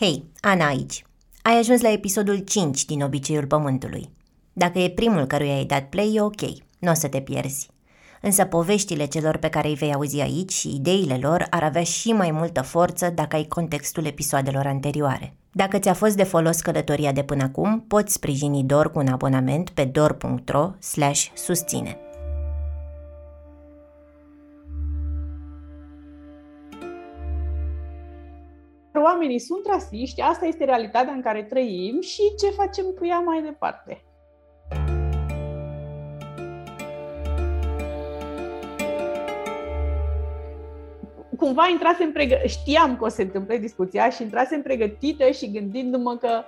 Hei, Ana aici. Ai ajuns la episodul 5 din Obiceiul Pământului. Dacă e primul căruia ai dat play, e ok, nu o să te pierzi. Însă poveștile celor pe care îi vei auzi aici și ideile lor ar avea și mai multă forță dacă ai contextul episoadelor anterioare. Dacă ți-a fost de folos călătoria de până acum, poți sprijini DOR cu un abonament pe dor.ro susține. Oamenii sunt rasiști, asta este realitatea în care trăim și ce facem cu ea mai departe. Cumva intrasem pregă- știam că o să se întâmple discuția și intrasem pregătită și gândindu-mă că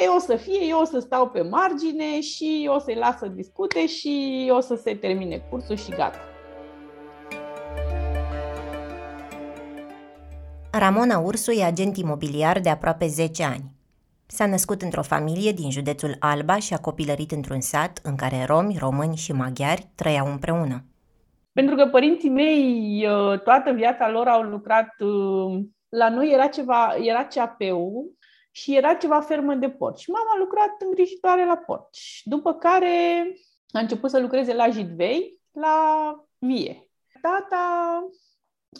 ei, o să fie, eu o să stau pe margine și o să-i las să discute și o să se termine cursul și gata. Ramona Ursu e agent imobiliar de aproape 10 ani. S-a născut într-o familie din județul Alba și a copilărit într-un sat în care romi, români și maghiari trăiau împreună. Pentru că părinții mei uh, toată viața lor au lucrat, uh, la noi era ceva, era CAP-ul și era ceva fermă de porci. Mama a lucrat îngrijitoare la porci, după care a început să lucreze la Jidvei, la vie. Tata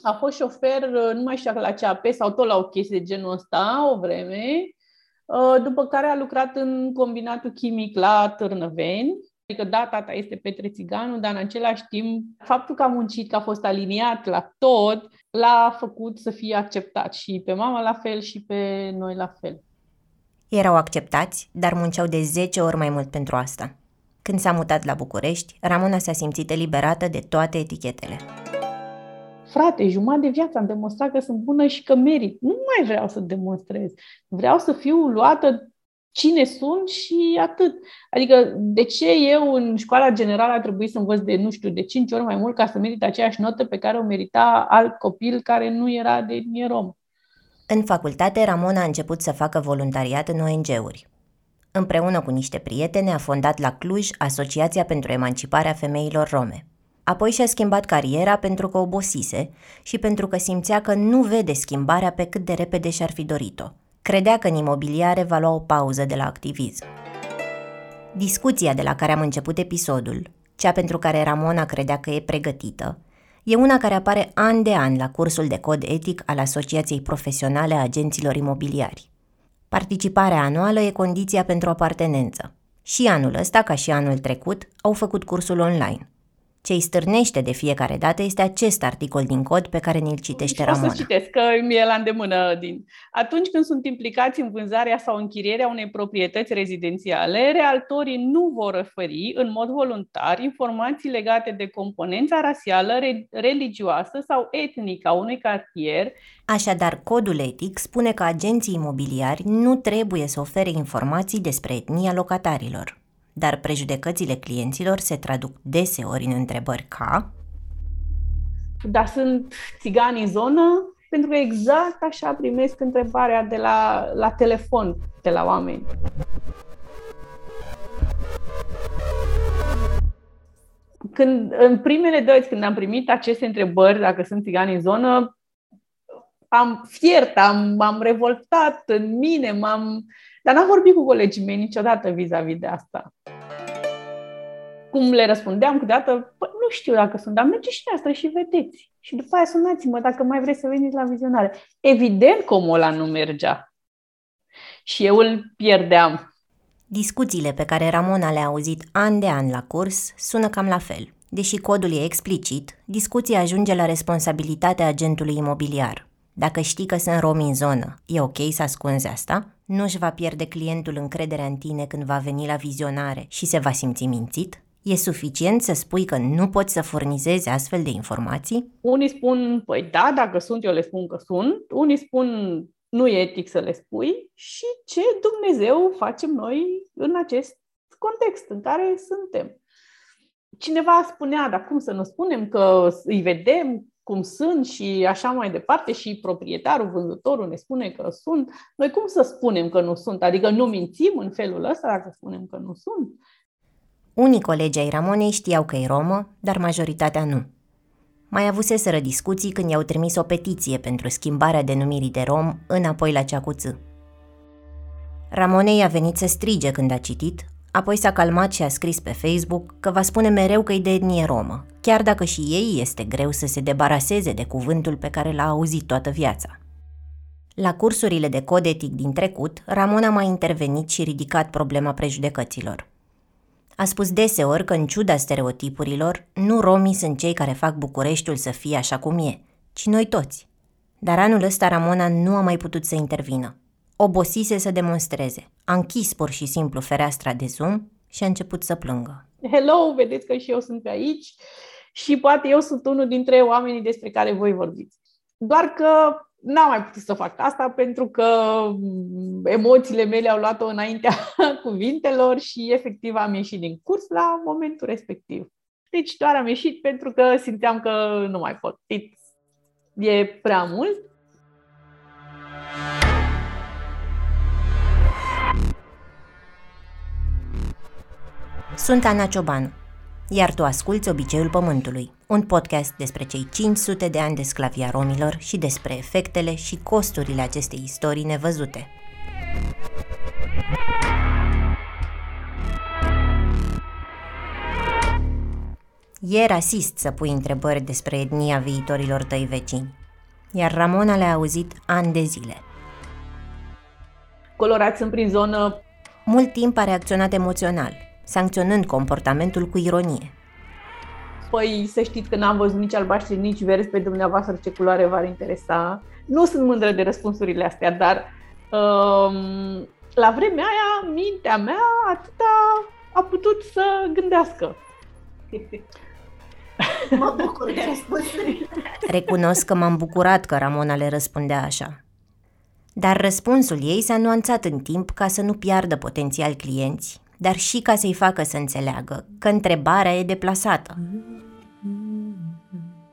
a fost șofer, uh, nu mai știu la CAP sau tot la o chestie de genul ăsta, o vreme, uh, după care a lucrat în combinatul chimic la Târnăveni. Adică, da, tata este Petre Țiganu, dar în același timp, faptul că a muncit, că a fost aliniat la tot, l-a făcut să fie acceptat și pe mama la fel și pe noi la fel. Erau acceptați, dar munceau de 10 ori mai mult pentru asta. Când s-a mutat la București, Ramona s-a simțit eliberată de toate etichetele frate, jumătate de viață am demonstrat că sunt bună și că merit. Nu mai vreau să demonstrez. Vreau să fiu luată cine sunt și atât. Adică de ce eu în școala generală a trebuit să învăț de, nu știu, de 5 ori mai mult ca să merit aceeași notă pe care o merita alt copil care nu era de etnie rom. În facultate, Ramona a început să facă voluntariat în ONG-uri. Împreună cu niște prietene a fondat la Cluj Asociația pentru Emanciparea Femeilor Rome – Apoi și-a schimbat cariera pentru că obosise și pentru că simțea că nu vede schimbarea pe cât de repede și-ar fi dorit-o. Credea că în imobiliare va lua o pauză de la activism. Discuția de la care am început episodul, cea pentru care Ramona credea că e pregătită, e una care apare an de an la cursul de cod etic al Asociației Profesionale a Agenților Imobiliari. Participarea anuală e condiția pentru apartenență. Și anul ăsta, ca și anul trecut, au făcut cursul online. Ce îi stârnește de fiecare dată este acest articol din cod pe care ne-l citește Ramona. O să citesc, că mi e la îndemână din... Atunci când sunt implicați în vânzarea sau închirierea unei proprietăți rezidențiale, realtorii nu vor referi în mod voluntar informații legate de componența rasială, re- religioasă sau etnică a unui cartier. Așadar, codul etic spune că agenții imobiliari nu trebuie să ofere informații despre etnia locatarilor dar prejudecățile clienților se traduc deseori în întrebări ca Da, sunt țigani în zonă? Pentru că exact așa primesc întrebarea de la, la telefon de la oameni. Când, în primele doi, când am primit aceste întrebări, dacă sunt țigani în zonă, am fiert, am, am revoltat în mine, m-am, dar n-am vorbit cu colegii mei niciodată vis-a-vis de asta. Cum le răspundeam câteodată, păi, nu știu dacă sunt, dar mergeți și noastră și vedeți. Și după aia sunați-mă dacă mai vreți să veniți la vizionare. Evident că omul ăla nu mergea. Și eu îl pierdeam. Discuțiile pe care Ramona le-a auzit an de an la curs sună cam la fel. Deși codul e explicit, discuția ajunge la responsabilitatea agentului imobiliar. Dacă știi că sunt romi în zonă, e ok să ascunzi asta? Nu își va pierde clientul încrederea în tine când va veni la vizionare și se va simți mințit? E suficient să spui că nu poți să furnizezi astfel de informații? Unii spun, păi da, dacă sunt, eu le spun că sunt. Unii spun, nu e etic să le spui. Și ce Dumnezeu facem noi în acest context în care suntem? Cineva spunea, dar cum să nu spunem că îi vedem, cum sunt și așa mai departe și proprietarul, vânzătorul ne spune că sunt. Noi cum să spunem că nu sunt? Adică nu mințim în felul ăsta dacă spunem că nu sunt? Unii colegi ai Ramonei știau că e romă, dar majoritatea nu. Mai avuseseră discuții când i-au trimis o petiție pentru schimbarea denumirii de rom înapoi la cea cu ț. Ramonei a venit să strige când a citit, apoi s-a calmat și a scris pe Facebook că va spune mereu că e de etnie romă, chiar dacă și ei este greu să se debaraseze de cuvântul pe care l-a auzit toată viața. La cursurile de cod etic din trecut, Ramona a mai intervenit și ridicat problema prejudecăților. A spus deseori că, în ciuda stereotipurilor, nu romii sunt cei care fac Bucureștiul să fie așa cum e, ci noi toți. Dar anul ăsta Ramona nu a mai putut să intervină. Obosise să demonstreze. A închis pur și simplu fereastra de Zoom și a început să plângă. Hello, vedeți că și eu sunt pe aici și poate eu sunt unul dintre oamenii despre care voi vorbiți. Doar că n-am mai putut să fac asta pentru că emoțiile mele au luat-o înaintea cuvintelor și efectiv am ieșit din curs la momentul respectiv. Deci doar am ieșit pentru că simțeam că nu mai pot. E prea mult. Sunt Ana Ciobanu iar tu asculți Obiceiul Pământului, un podcast despre cei 500 de ani de sclavia romilor și despre efectele și costurile acestei istorii nevăzute. E rasist să pui întrebări despre etnia viitorilor tăi vecini, iar Ramona le-a auzit ani de zile. Colorați sunt prin zonă. Mult timp a reacționat emoțional – sancționând comportamentul cu ironie. Păi să știți că n-am văzut nici albaștri, nici verzi pe dumneavoastră ce culoare v-ar interesa. Nu sunt mândră de răspunsurile astea, dar um, la vremea aia, mintea mea atâta a putut să gândească. Mă bucur de răspunsuri. Recunosc că m-am bucurat că Ramona le răspundea așa. Dar răspunsul ei s-a nuanțat în timp ca să nu piardă potențial clienți dar și ca să-i facă să înțeleagă că întrebarea e deplasată.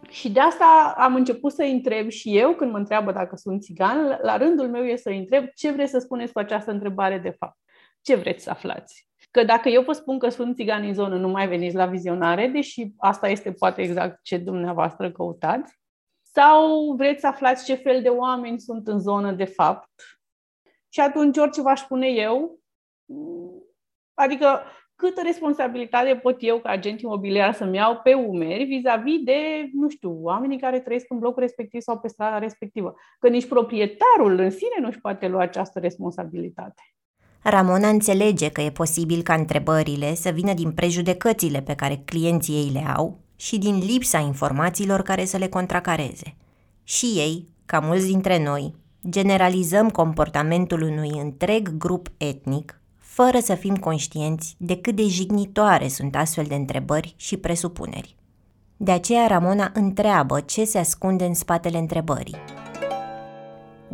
Și de asta am început să întreb și eu, când mă întreabă dacă sunt țigan, la rândul meu e să întreb ce vreți să spuneți cu această întrebare de fapt. Ce vreți să aflați? Că dacă eu vă spun că sunt țigan în zonă, nu mai veniți la vizionare, deși asta este poate exact ce dumneavoastră căutați, sau vreți să aflați ce fel de oameni sunt în zonă de fapt. Și atunci orice v-aș spune eu, Adică câtă responsabilitate pot eu ca agent imobiliar să-mi iau pe umeri vis-a-vis de, nu știu, oamenii care trăiesc în blocul respectiv sau pe strada respectivă. Că nici proprietarul în sine nu-și poate lua această responsabilitate. Ramona înțelege că e posibil ca întrebările să vină din prejudecățile pe care clienții ei le au și din lipsa informațiilor care să le contracareze. Și ei, ca mulți dintre noi, generalizăm comportamentul unui întreg grup etnic fără să fim conștienți de cât de jignitoare sunt astfel de întrebări și presupuneri. De aceea Ramona întreabă ce se ascunde în spatele întrebării.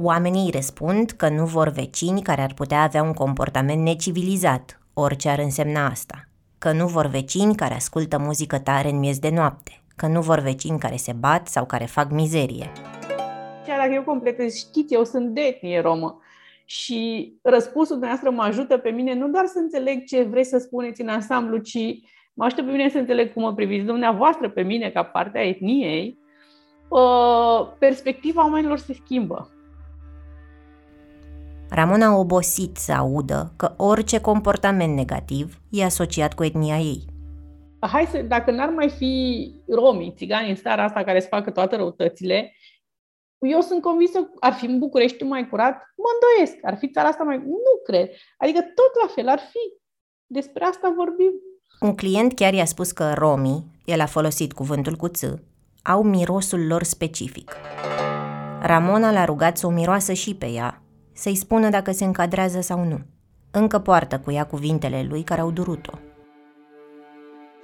Oamenii răspund că nu vor vecini care ar putea avea un comportament necivilizat, orice ar însemna asta, că nu vor vecini care ascultă muzică tare în miez de noapte, că nu vor vecini care se bat sau care fac mizerie. Chiar dacă eu completez, știți, eu sunt de etnie romă. Și răspunsul dumneavoastră mă ajută pe mine nu doar să înțeleg ce vreți să spuneți în ansamblu, ci mă ajută pe mine să înțeleg cum mă priviți dumneavoastră pe mine ca parte a etniei. Perspectiva oamenilor se schimbă. Ramona a obosit să audă că orice comportament negativ e asociat cu etnia ei. Hai să, dacă n-ar mai fi romii, țigani în starea asta care să facă toate răutățile, eu sunt convinsă, ar fi în București mai curat? Mă îndoiesc. Ar fi țara asta mai... Nu cred. Adică tot la fel ar fi. Despre asta vorbim. Un client chiar i-a spus că romii, el a folosit cuvântul cu ț, au mirosul lor specific. Ramona l-a rugat să o miroasă și pe ea, să-i spună dacă se încadrează sau nu. Încă poartă cu ea cuvintele lui care au durut-o.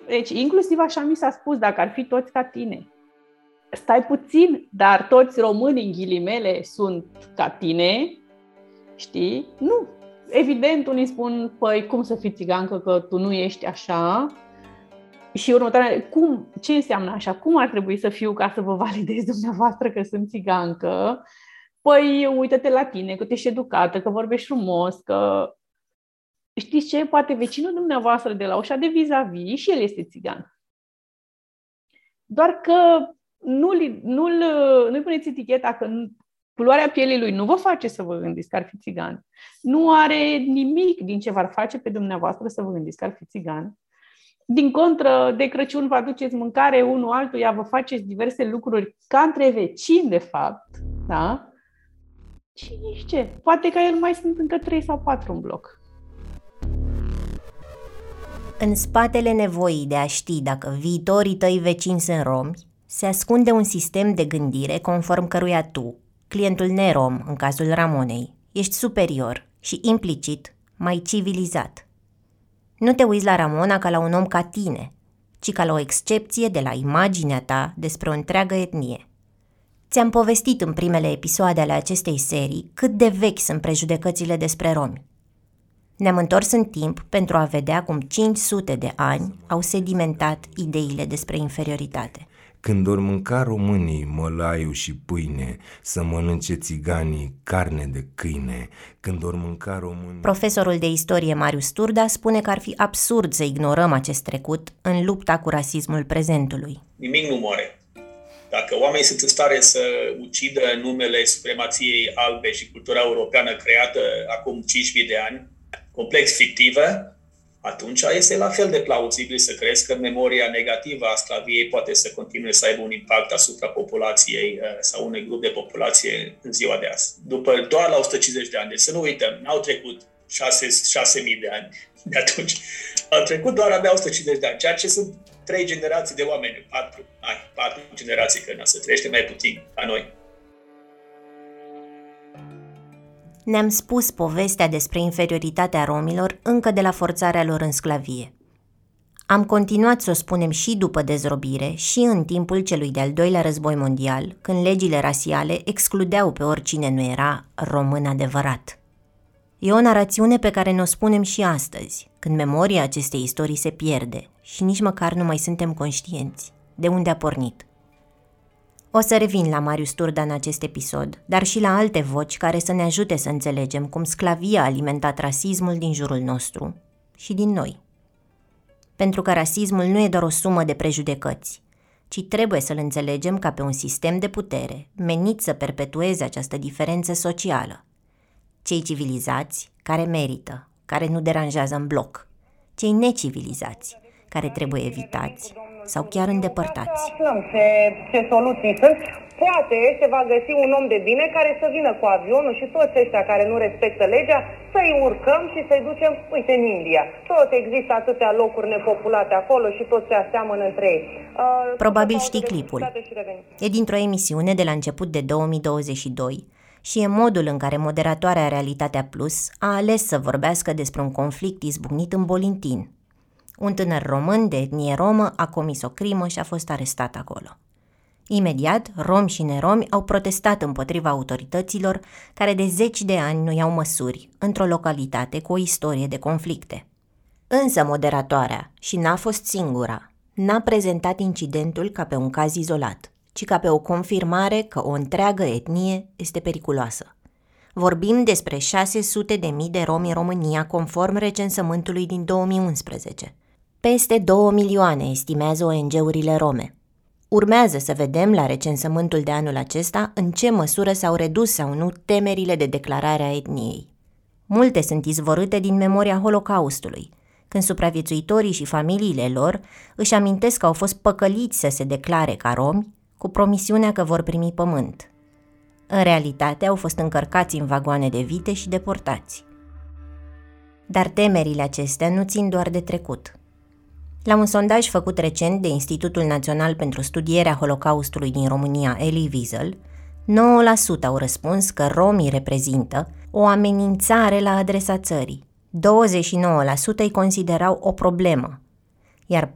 Deci, inclusiv așa mi s-a spus, dacă ar fi toți ca tine, stai puțin, dar toți românii, în ghilimele, sunt ca tine, știi? Nu. Evident, unii spun, păi, cum să fii țigancă, că tu nu ești așa? Și următoarea, cum, ce înseamnă așa? Cum ar trebui să fiu ca să vă validez dumneavoastră că sunt țigancă? Păi, uită-te la tine, că tu ești educată, că vorbești frumos, că... Știți ce? Poate vecinul dumneavoastră de la ușa de vis-a-vis și el este țigan. Doar că nu-l, nu-l, nu-i puneți eticheta că culoarea pielii lui nu vă face să vă gândiți că ar fi țigan. Nu are nimic din ce v-ar face pe dumneavoastră să vă gândiți că ar fi țigan. Din contră, de Crăciun vă aduceți mâncare unul altuia, vă faceți diverse lucruri ca între vecini, de fapt. Da? Cine știe? Poate că el mai sunt încă trei sau patru în bloc. În spatele nevoii de a ști dacă viitorii tăi vecini sunt romi, se ascunde un sistem de gândire conform căruia tu, clientul nerom, în cazul Ramonei, ești superior și implicit mai civilizat. Nu te uiți la Ramona ca la un om ca tine, ci ca la o excepție de la imaginea ta despre o întreagă etnie. Ți-am povestit în primele episoade ale acestei serii cât de vechi sunt prejudecățile despre romi. Ne-am întors în timp pentru a vedea cum 500 de ani au sedimentat ideile despre inferioritate. Când or mânca românii mălaiu și pâine, să mănânce țiganii carne de câine, când or mânca românii... Profesorul de istorie Marius Turda spune că ar fi absurd să ignorăm acest trecut în lupta cu rasismul prezentului. Nimic nu moare. Dacă oamenii sunt în stare să ucidă numele supremației albe și cultura europeană creată acum 5.000 de ani, complex fictivă, atunci este la fel de plauzibil să crezi că memoria negativă a sclaviei poate să continue să aibă un impact asupra populației uh, sau unui grup de populație în ziua de azi. După doar la 150 de ani, deci să nu uităm, n-au trecut 6.000 de ani de atunci. Au trecut doar abia 150 de ani, ceea ce sunt trei generații de oameni, patru, ai, patru generații, că să trăiește mai puțin ca noi. Ne-am spus povestea despre inferioritatea romilor încă de la forțarea lor în sclavie. Am continuat să o spunem și după dezrobire și în timpul celui de-al doilea război mondial, când legile rasiale excludeau pe oricine nu era român adevărat. E o narațiune pe care ne-o spunem și astăzi, când memoria acestei istorii se pierde și nici măcar nu mai suntem conștienți de unde a pornit. O să revin la Marius Turda în acest episod, dar și la alte voci care să ne ajute să înțelegem cum sclavia a alimentat rasismul din jurul nostru și din noi. Pentru că rasismul nu e doar o sumă de prejudecăți, ci trebuie să-l înțelegem ca pe un sistem de putere menit să perpetueze această diferență socială. Cei civilizați, care merită, care nu deranjează în bloc, cei necivilizați, care trebuie evitați sau chiar îndepărtați. Aflăm ce, ce soluții sunt. Poate se va găsi un om de bine care să vină cu avionul și toți ăștia care nu respectă legea să-i urcăm și să-i ducem, uite, în India. Tot există atâtea locuri nepopulate acolo și tot se aseamănă între ei. Uh, Probabil știi clipul. E dintr-o emisiune de la început de 2022 și e modul în care moderatoarea Realitatea Plus a ales să vorbească despre un conflict izbucnit în Bolintin, un tânăr român de etnie romă a comis o crimă și a fost arestat acolo. Imediat, romi și neromi au protestat împotriva autorităților care de zeci de ani nu iau măsuri într-o localitate cu o istorie de conflicte. Însă moderatoarea, și n-a fost singura, n-a prezentat incidentul ca pe un caz izolat, ci ca pe o confirmare că o întreagă etnie este periculoasă. Vorbim despre 600 de mii de romi în România conform recensământului din 2011. Peste 2 milioane estimează ONG-urile rome. Urmează să vedem la recensământul de anul acesta în ce măsură s-au redus sau nu temerile de declarare a etniei. Multe sunt izvorâte din memoria Holocaustului, când supraviețuitorii și familiile lor își amintesc că au fost păcăliți să se declare ca romi, cu promisiunea că vor primi pământ. În realitate au fost încărcați în vagoane de vite și deportați. Dar temerile acestea nu țin doar de trecut – la un sondaj făcut recent de Institutul Național pentru Studierea Holocaustului din România, Elie Wiesel, 9% au răspuns că romii reprezintă o amenințare la adresa țării. 29% îi considerau o problemă, iar 41%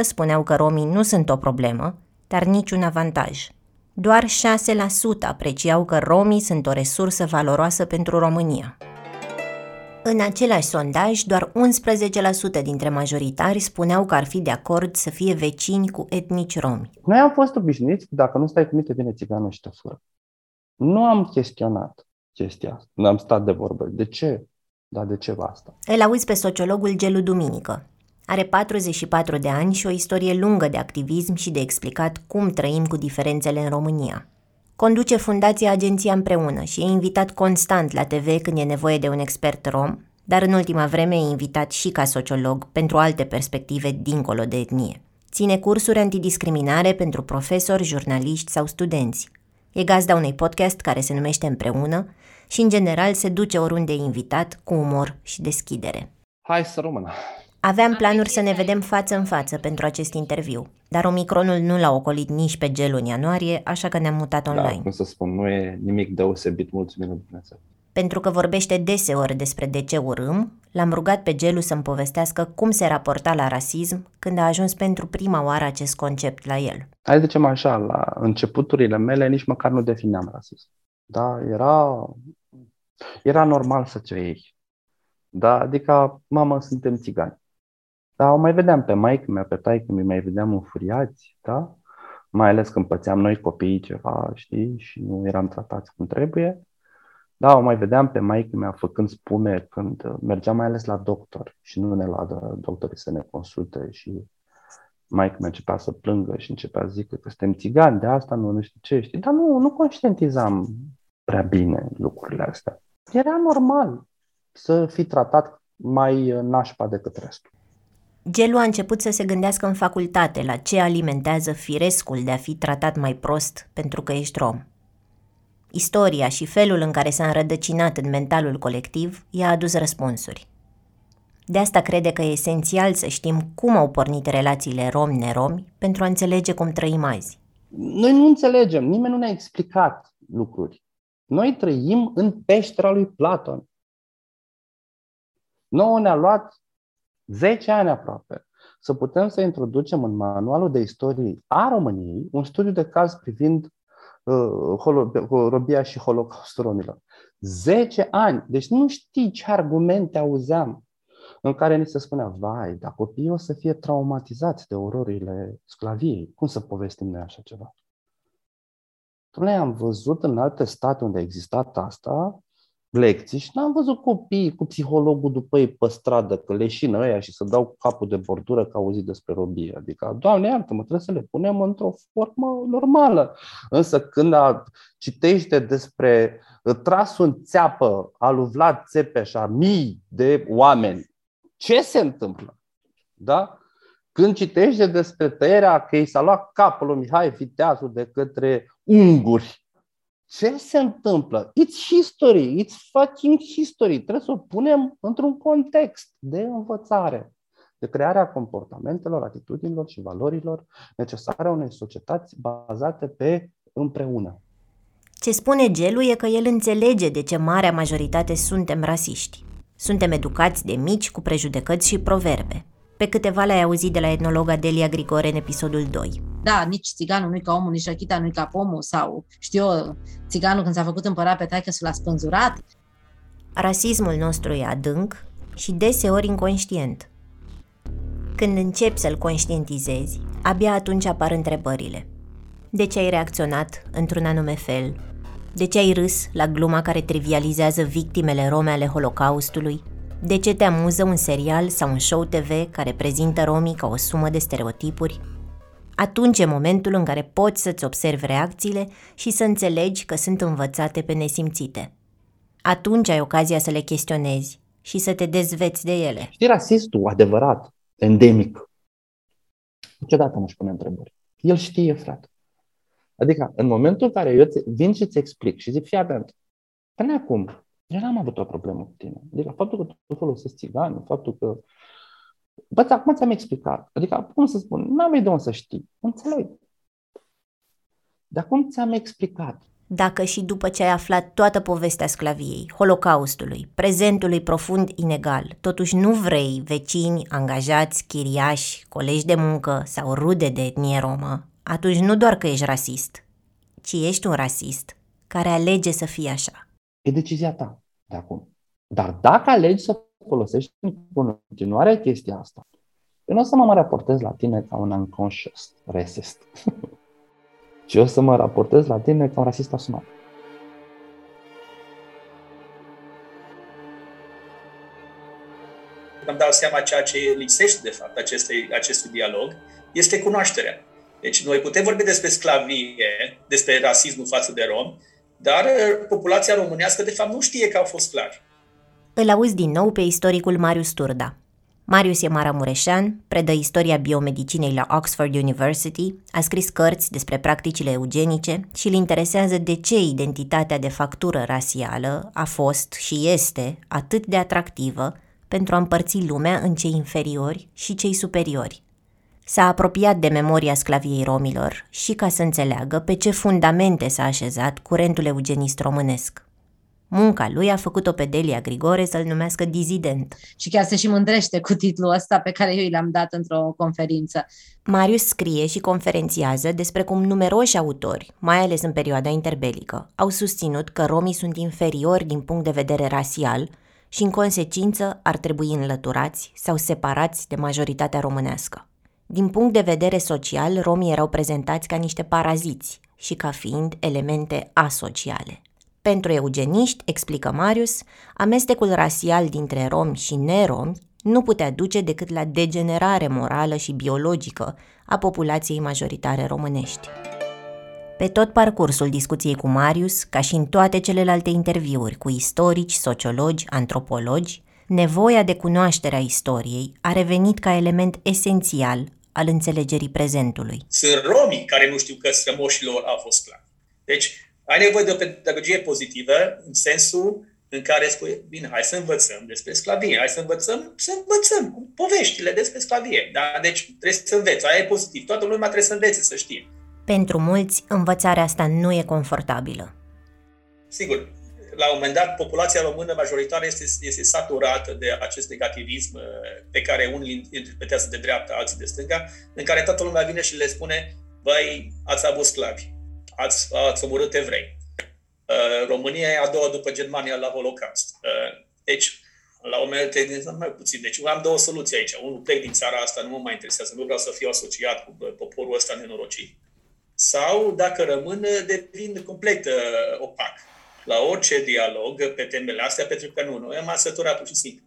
spuneau că romii nu sunt o problemă, dar niciun avantaj. Doar 6% apreciau că romii sunt o resursă valoroasă pentru România. În același sondaj, doar 11% dintre majoritari spuneau că ar fi de acord să fie vecini cu etnici romi. Noi am fost obișnuiți că dacă nu stai cu mine, vine țiganul și te fură. Nu am chestionat chestia asta. Nu am stat de vorbă. De ce? Dar de ce asta? Îl auzi pe sociologul Gelu Duminică. Are 44 de ani și o istorie lungă de activism și de explicat cum trăim cu diferențele în România. Conduce Fundația Agenția Împreună și e invitat constant la TV când e nevoie de un expert rom, dar în ultima vreme e invitat și ca sociolog pentru alte perspective dincolo de etnie. Ține cursuri antidiscriminare pentru profesori, jurnaliști sau studenți. E gazda unui podcast care se numește Împreună și, în general, se duce oriunde e invitat cu umor și deschidere. Hai să rămână! Aveam planuri să ne vedem față în față pentru acest interviu, dar Omicronul nu l-a ocolit nici pe gelul în ianuarie, așa că ne-am mutat Da, online. cum să spun, nu e nimic deosebit, mulțumim lui Dumnezeu. Pentru că vorbește deseori despre de ce urâm, l-am rugat pe Gelu să-mi povestească cum se raporta la rasism când a ajuns pentru prima oară acest concept la el. Hai să zicem așa, la începuturile mele nici măcar nu defineam rasism. Da, era, era normal să ți iei. Da, adică, mamă, suntem țigani. Da, o mai vedeam pe maică mea, pe taică mi mai vedeam înfuriați, da? Mai ales când pățeam noi copiii ceva, știi, și nu eram tratați cum trebuie. Da, o mai vedeam pe maică mea făcând spume când uh, mergeam mai ales la doctor și nu ne lua de doctorii să ne consulte și maică mea începea să plângă și începea să zică că suntem țigani, de asta nu, nu știu ce, știi, dar nu, nu conștientizam prea bine lucrurile astea. Era normal să fii tratat mai uh, nașpa decât restul. Gelu a început să se gândească în facultate la ce alimentează firescul de a fi tratat mai prost pentru că ești rom. Istoria și felul în care s-a înrădăcinat în mentalul colectiv i-a adus răspunsuri. De asta crede că e esențial să știm cum au pornit relațiile rom-neromi pentru a înțelege cum trăim azi. Noi nu înțelegem, nimeni nu ne-a explicat lucruri. Noi trăim în peștera lui Platon. Nouă ne-a luat 10 ani aproape să putem să introducem în manualul de istorie a României un studiu de caz privind uh, holo- robia și holocaustul romilor. 10 ani! Deci nu știi ce argumente auzeam în care ni se spunea, vai, dar copiii o să fie traumatizați de ororile sclaviei. Cum să povestim noi așa ceva? Noi am văzut în alte state unde a existat asta, lecții și n-am văzut copii cu psihologul după ei pe stradă, că leșină ăia și să dau cu capul de bordură că auzi despre robie. Adică, Doamne iartă-mă, trebuie să le punem într-o formă normală. Însă când a, citește despre uh, trasul în țeapă al lui Vlad Țepeș a mii de oameni, ce se întâmplă? Da? Când citește despre tăierea că i s-a luat capul lui Mihai Viteazu de către unguri, ce se întâmplă? It's history, it's fucking history. Trebuie să o punem într-un context de învățare, de crearea comportamentelor, atitudinilor și valorilor necesare unei societăți bazate pe împreună. Ce spune Gelu e că el înțelege de ce marea majoritate suntem rasiști. Suntem educați de mici cu prejudecăți și proverbe. Pe câteva le-ai auzit de la etnologa Delia Grigore în episodul 2. Da, nici țiganul nu-i ca omul, nici rachita nu-i ca pomul sau, știu eu, țiganul când s-a făcut împărat pe taică s-l a spânzurat. Rasismul nostru e adânc și deseori inconștient. Când începi să-l conștientizezi, abia atunci apar întrebările. De ce ai reacționat într-un anume fel? De ce ai râs la gluma care trivializează victimele rome ale Holocaustului? De ce te amuză un serial sau un show TV care prezintă romii ca o sumă de stereotipuri? Atunci e momentul în care poți să-ți observi reacțiile și să înțelegi că sunt învățate pe nesimțite. Atunci ai ocazia să le chestionezi și să te dezveți de ele. Știi, rasistul adevărat, endemic, niciodată nu-și pune întrebări. El știe, frate. Adică, în momentul în care eu ți- vin și ți explic și zic, fii atent, până acum, eu n-am avut o problemă cu tine. Adică faptul că tu folosești țigani, faptul că... Bă, acum ți-am explicat. Adică, cum să spun, n-am de unde să știi. Înțeleg. Dar cum ți-am explicat? Dacă și după ce ai aflat toată povestea sclaviei, holocaustului, prezentului profund inegal, totuși nu vrei vecini, angajați, chiriași, colegi de muncă sau rude de etnie romă, atunci nu doar că ești rasist, ci ești un rasist care alege să fie așa. E decizia ta de acum. Dar dacă alegi să folosești în continuare chestia asta, eu nu o să mă raportez la tine ca un unconscious racist, ci o să mă raportez la tine ca un rasist asumat. Îmi dau seama ceea ce lipsește, de fapt, acestei, acestui dialog este cunoașterea. Deci noi putem vorbi despre sclavie, despre rasismul față de romi, dar uh, populația românească de fapt nu știe că au fost sclavi. Îl auzi din nou pe istoricul Marius Turda. Marius e maramureșan, predă istoria biomedicinei la Oxford University, a scris cărți despre practicile eugenice și îl interesează de ce identitatea de factură rasială a fost și este atât de atractivă pentru a împărți lumea în cei inferiori și cei superiori. S-a apropiat de memoria sclaviei romilor și ca să înțeleagă pe ce fundamente s-a așezat curentul eugenist românesc. Munca lui a făcut-o pe Delia Grigore să-l numească dizident. Și chiar se și mândrește cu titlul ăsta pe care eu l-am dat într-o conferință. Marius scrie și conferențiază despre cum numeroși autori, mai ales în perioada interbelică, au susținut că romii sunt inferiori din punct de vedere rasial și, în consecință, ar trebui înlăturați sau separați de majoritatea românească. Din punct de vedere social, romii erau prezentați ca niște paraziți și ca fiind elemente asociale. Pentru eugeniști, explică Marius, amestecul rasial dintre romi și neromi nu putea duce decât la degenerare morală și biologică a populației majoritare românești. Pe tot parcursul discuției cu Marius, ca și în toate celelalte interviuri cu istorici, sociologi, antropologi, nevoia de cunoaștere a istoriei a revenit ca element esențial al înțelegerii prezentului. Sunt romii care nu știu că strămoșilor au fost clar. Deci, ai nevoie de o pedagogie pozitivă în sensul în care spui, bine, hai să învățăm despre sclavie, hai să învățăm, să învățăm cu poveștile despre sclavie. Da? Deci trebuie să înveți, aia e pozitiv. Toată lumea trebuie să învețe, să știe. Pentru mulți, învățarea asta nu e confortabilă. Sigur, la un moment dat, populația română majoritară este, este saturată de acest negativism uh, pe care unii interpretează de dreapta, alții de stânga, în care toată lumea vine și le spune, băi, ați avut sclavi ați, ați omorât evrei. Uh, România e a doua după Germania la Holocaust. Uh, deci, la un moment dat, mai puțin. Deci am două soluții aici. Unul, plec din țara asta, nu mă mai interesează, nu vreau să fiu asociat cu poporul ăsta nenorocit. Sau, dacă rămân, devin complet uh, opac la orice dialog pe temele astea, pentru că nu, noi am săturat pur și simplu.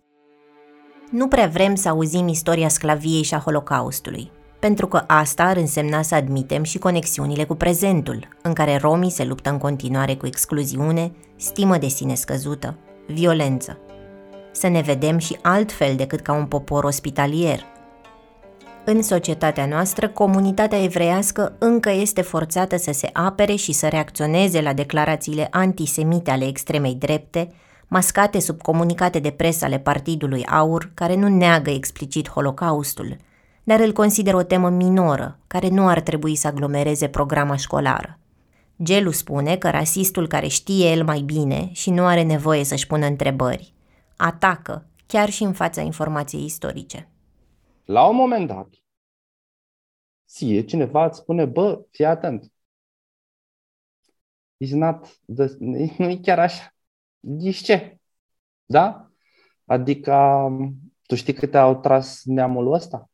Nu prea vrem să auzim istoria sclaviei și a Holocaustului pentru că asta ar însemna să admitem și conexiunile cu prezentul, în care romii se luptă în continuare cu excluziune, stimă de sine scăzută, violență. Să ne vedem și altfel decât ca un popor ospitalier. În societatea noastră, comunitatea evreiască încă este forțată să se apere și să reacționeze la declarațiile antisemite ale extremei drepte, mascate sub comunicate de presă ale Partidului Aur, care nu neagă explicit Holocaustul – dar îl consider o temă minoră, care nu ar trebui să aglomereze programa școlară. Gelu spune că rasistul care știe el mai bine și nu are nevoie să-și pună întrebări, atacă chiar și în fața informației istorice. La un moment dat, ție cineva îți spune, bă, fii atent. It's not the, nu e chiar așa. Ești ce? Da? Adică, tu știi câte au tras neamul ăsta?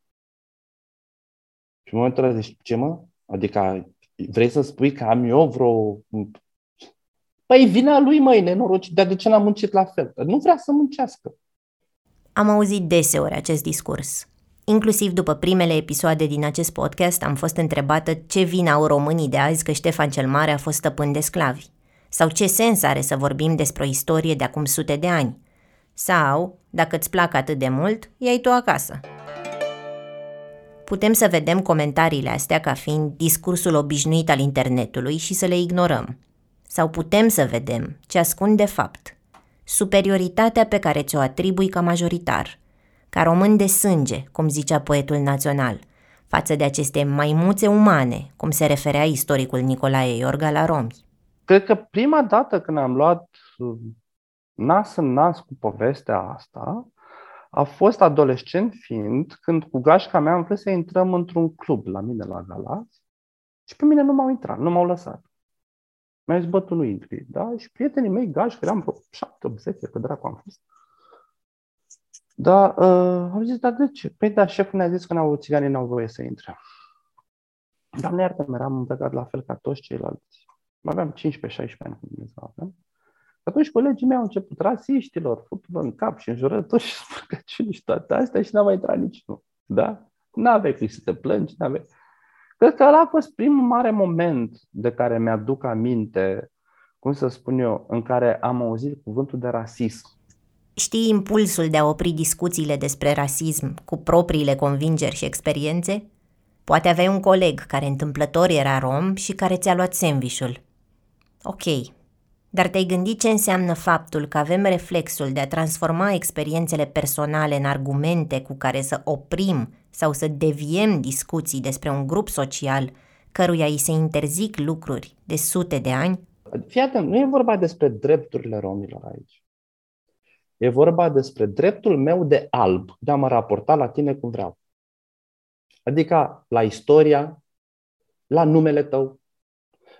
Și în momentul ăla zici, ce mă? Adică vrei să spui că am eu vreo... Păi vina lui, măi, nenorocit, dar de ce n-am muncit la fel? Nu vrea să muncească. Am auzit deseori acest discurs. Inclusiv după primele episoade din acest podcast am fost întrebată ce vină au românii de azi că Ștefan cel Mare a fost stăpân de sclavi. Sau ce sens are să vorbim despre o istorie de acum sute de ani. Sau, dacă îți plac atât de mult, iei tu acasă putem să vedem comentariile astea ca fiind discursul obișnuit al internetului și să le ignorăm. Sau putem să vedem ce ascund de fapt, superioritatea pe care ți-o atribui ca majoritar, ca român de sânge, cum zicea poetul național, față de aceste maimuțe umane, cum se referea istoricul Nicolae Iorga la romi. Cred că prima dată când am luat uh, nas în nas cu povestea asta, a fost adolescent fiind când cu gașca mea am vrut să intrăm într-un club la mine la Galați și pe mine nu m-au intrat, nu m-au lăsat. Mi-a zis, bă, tu nu intri, da? Și prietenii mei, gașcă, eram vreo șapte, opt, zece, pe dracu am fost. Da, uh, am zis, dar de ce? Păi da, șeful ne-a zis că n-au țiganii n-au voie să intre. Doamne iartă, eram îmbrăcat la fel ca toți ceilalți. Aveam 15-16 ani când Dumnezeu aveam. Atunci colegii mei au început rasiștilor, futul în cap și înjurături și spărcăciuni și toate astea și n-a mai intrat niciunul. Da? N-aveai cum să te plângi, n-aveai. Cred că ăla a fost primul mare moment de care mi-aduc aminte, cum să spun eu, în care am auzit cuvântul de rasism. Știi impulsul de a opri discuțiile despre rasism cu propriile convingeri și experiențe? Poate aveai un coleg care întâmplător era rom și care ți-a luat sandvișul. Ok, dar te-ai gândit ce înseamnă faptul că avem reflexul de a transforma experiențele personale în argumente cu care să oprim sau să deviem discuții despre un grup social căruia îi se interzic lucruri de sute de ani? Fii atent, nu e vorba despre drepturile romilor aici. E vorba despre dreptul meu de alb de a mă raporta la tine cum vreau. Adică la istoria, la numele tău.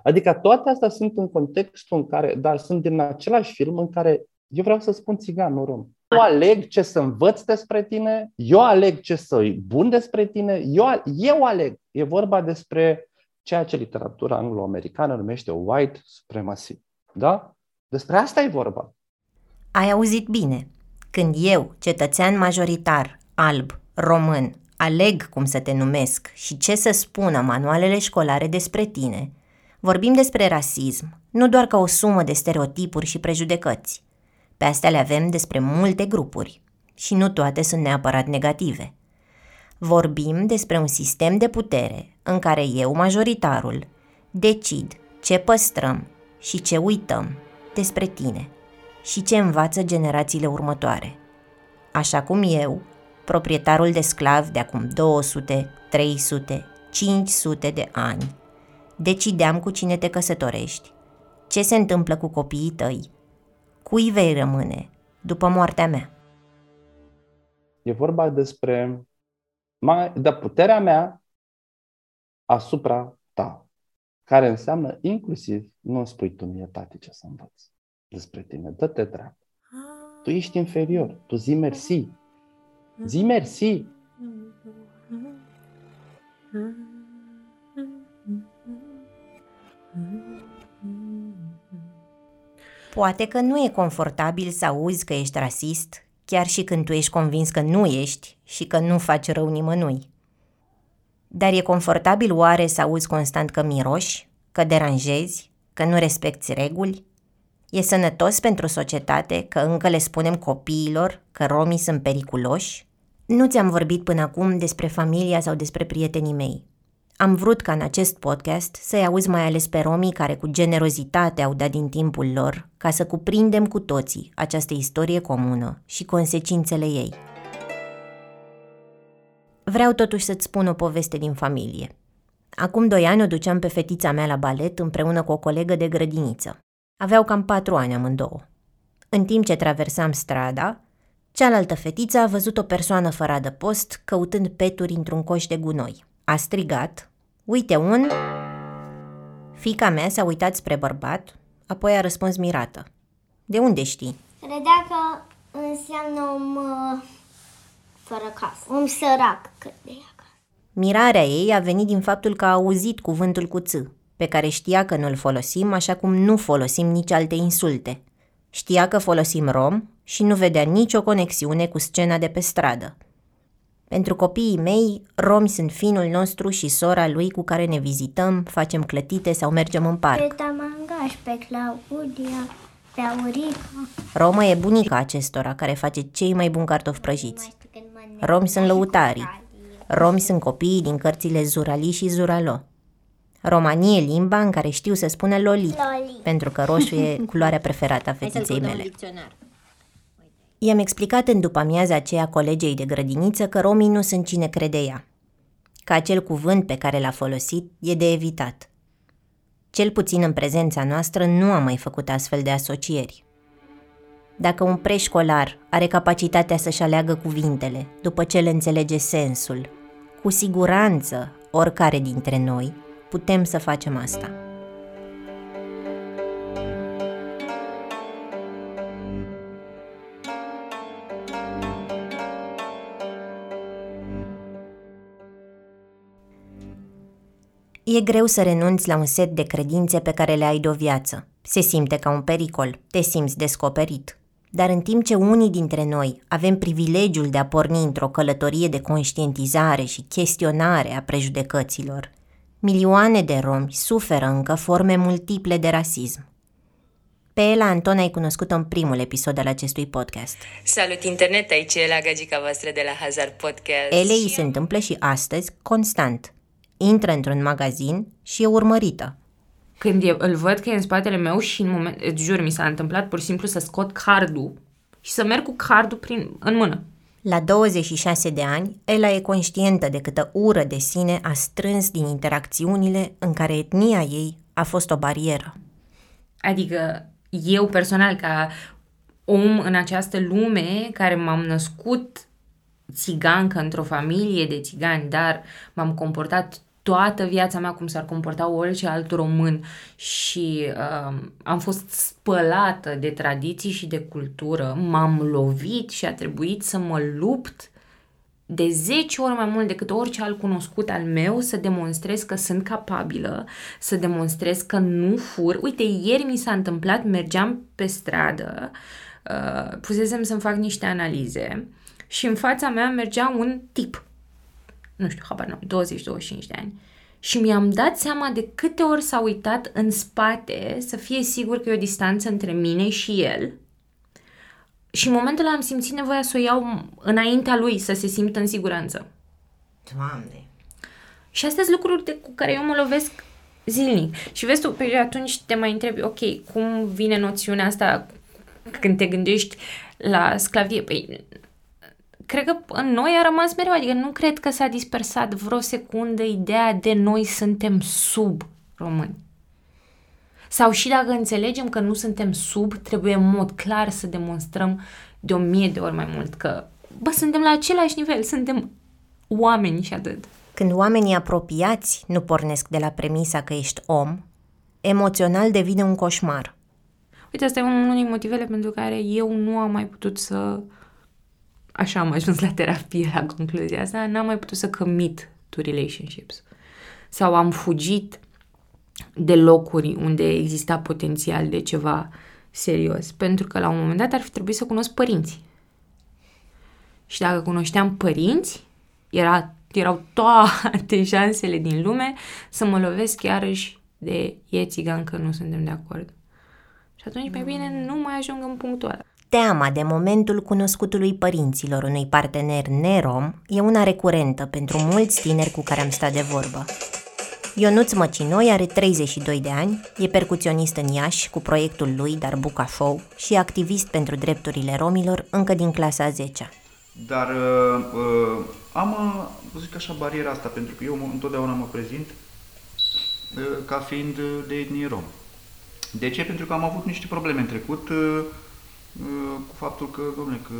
Adică toate astea sunt în contextul în care, dar sunt din același film în care eu vreau să spun țigan, nu rom. Eu aleg ce să învăț despre tine, eu aleg ce să-i bun despre tine, eu, eu aleg. E vorba despre ceea ce literatura anglo-americană numește white supremacy. Da? Despre asta e vorba. Ai auzit bine. Când eu, cetățean majoritar, alb, român, aleg cum să te numesc și ce să spună manualele școlare despre tine, vorbim despre rasism, nu doar ca o sumă de stereotipuri și prejudecăți. Pe astea le avem despre multe grupuri și nu toate sunt neapărat negative. Vorbim despre un sistem de putere în care eu, majoritarul, decid ce păstrăm și ce uităm despre tine și ce învață generațiile următoare. Așa cum eu, proprietarul de sclavi de acum 200, 300, 500 de ani, decideam cu cine te căsătorești, ce se întâmplă cu copiii tăi, cui vei rămâne după moartea mea. E vorba despre de puterea mea asupra ta, care înseamnă inclusiv, nu spui tu mie, tati, ce să învăț despre tine, dă-te dreaptă. Tu ești inferior, tu zi mersi. Zi mersi. Poate că nu e confortabil să auzi că ești rasist, chiar și când tu ești convins că nu ești și că nu faci rău nimănui. Dar e confortabil oare să auzi constant că miroși, că deranjezi, că nu respecti reguli? E sănătos pentru societate că încă le spunem copiilor că romii sunt periculoși? Nu ți-am vorbit până acum despre familia sau despre prietenii mei. Am vrut ca în acest podcast să-i auzi mai ales pe romii care cu generozitate au dat din timpul lor ca să cuprindem cu toții această istorie comună și consecințele ei. Vreau totuși să-ți spun o poveste din familie. Acum doi ani o duceam pe fetița mea la balet împreună cu o colegă de grădiniță. Aveau cam patru ani amândouă. În timp ce traversam strada, cealaltă fetiță a văzut o persoană fără adăpost căutând peturi într-un coș de gunoi. A strigat, uite un... Fica mea s-a uitat spre bărbat, apoi a răspuns mirată. De unde știi? Credea că înseamnă om uh, fără casă, om sărac credea. Mirarea ei a venit din faptul că a auzit cuvântul cu ț, pe care știa că nu-l folosim, așa cum nu folosim nici alte insulte. Știa că folosim rom și nu vedea nicio conexiune cu scena de pe stradă. Pentru copiii mei, romi sunt finul nostru și sora lui cu care ne vizităm, facem clătite sau mergem în parc. Pe Tamangaș, pe Claudia, pe Aurica. Roma e bunica acestora care face cei mai buni cartofi prăjiți. Romi sunt lăutarii. Romi sunt copiii din cărțile Zurali și Zuralo. Romanie limba în care știu să spună loli, Loli. pentru că roșu e culoarea preferată a fetiței mele. I-am explicat în după amiaza aceea colegei de grădiniță că romii nu sunt cine crede ea, că acel cuvânt pe care l-a folosit e de evitat. Cel puțin în prezența noastră nu am mai făcut astfel de asocieri. Dacă un preșcolar are capacitatea să-și aleagă cuvintele după ce le înțelege sensul, cu siguranță oricare dintre noi putem să facem asta. E greu să renunți la un set de credințe pe care le ai de o viață. Se simte ca un pericol, te simți descoperit. Dar în timp ce unii dintre noi avem privilegiul de a porni într-o călătorie de conștientizare și chestionare a prejudecăților, milioane de romi suferă încă forme multiple de rasism. Pe Ela Anton ai cunoscut-o în primul episod al acestui podcast. Salut internet, aici e la gagica voastră de la Hazard Podcast. Ele îi se întâmplă și astăzi constant. Intră într-un magazin și e urmărită. Când e, îl văd că e în spatele meu și în moment, îți jur, mi s-a întâmplat pur și simplu să scot cardul și să merg cu cardul prin, în mână. La 26 de ani, Ela e conștientă de câtă ură de sine a strâns din interacțiunile în care etnia ei a fost o barieră. Adică eu personal, ca om în această lume care m-am născut țigancă într-o familie de țigani, dar m-am comportat toată viața mea cum s-ar comporta orice alt român și uh, am fost spălată de tradiții și de cultură, m-am lovit și a trebuit să mă lupt de 10 ori mai mult decât orice alt cunoscut al meu să demonstrez că sunt capabilă, să demonstrez că nu fur. Uite, ieri mi s-a întâmplat, mergeam pe stradă, uh, pusesem să-mi fac niște analize și în fața mea mergea un tip nu știu, habar nu, 20-25 de ani. Și mi-am dat seama de câte ori s-a uitat în spate să fie sigur că e o distanță între mine și el. Și în momentul ăla am simțit nevoia să o iau înaintea lui, să se simtă în siguranță. Doamne! Și astea sunt lucruri de, cu care eu mă lovesc zilnic. Și vezi tu, pe atunci te mai întrebi, ok, cum vine noțiunea asta când te gândești la sclavie? Păi, cred că în noi a rămas mereu, adică nu cred că s-a dispersat vreo secundă ideea de noi suntem sub români. Sau și dacă înțelegem că nu suntem sub, trebuie în mod clar să demonstrăm de o mie de ori mai mult că, bă, suntem la același nivel, suntem oameni și atât. Când oamenii apropiați nu pornesc de la premisa că ești om, emoțional devine un coșmar. Uite, asta e unul din motivele pentru care eu nu am mai putut să așa am ajuns la terapie, la concluzia asta, n-am mai putut să commit to relationships. Sau am fugit de locuri unde exista potențial de ceva serios, pentru că la un moment dat ar fi trebuit să cunosc părinții. Și dacă cunoșteam părinți, era, erau toate șansele din lume să mă lovesc iarăși de e țigan că nu suntem de acord. Și atunci, mai bine, nu mai ajung în punctul ăla. Teama de momentul cunoscutului părinților unui partener nerom e una recurentă pentru mulți tineri cu care am stat de vorbă. Ionuț Măcinoi are 32 de ani, e percuționist în Iași cu proiectul lui Darbuca Show și activist pentru drepturile romilor încă din clasa 10 Dar uh, uh, am, uh, zic așa, bariera asta, pentru că eu întotdeauna mă prezint uh, ca fiind de etnie rom. De ce? Pentru că am avut niște probleme în trecut uh, cu faptul că, domnule, că,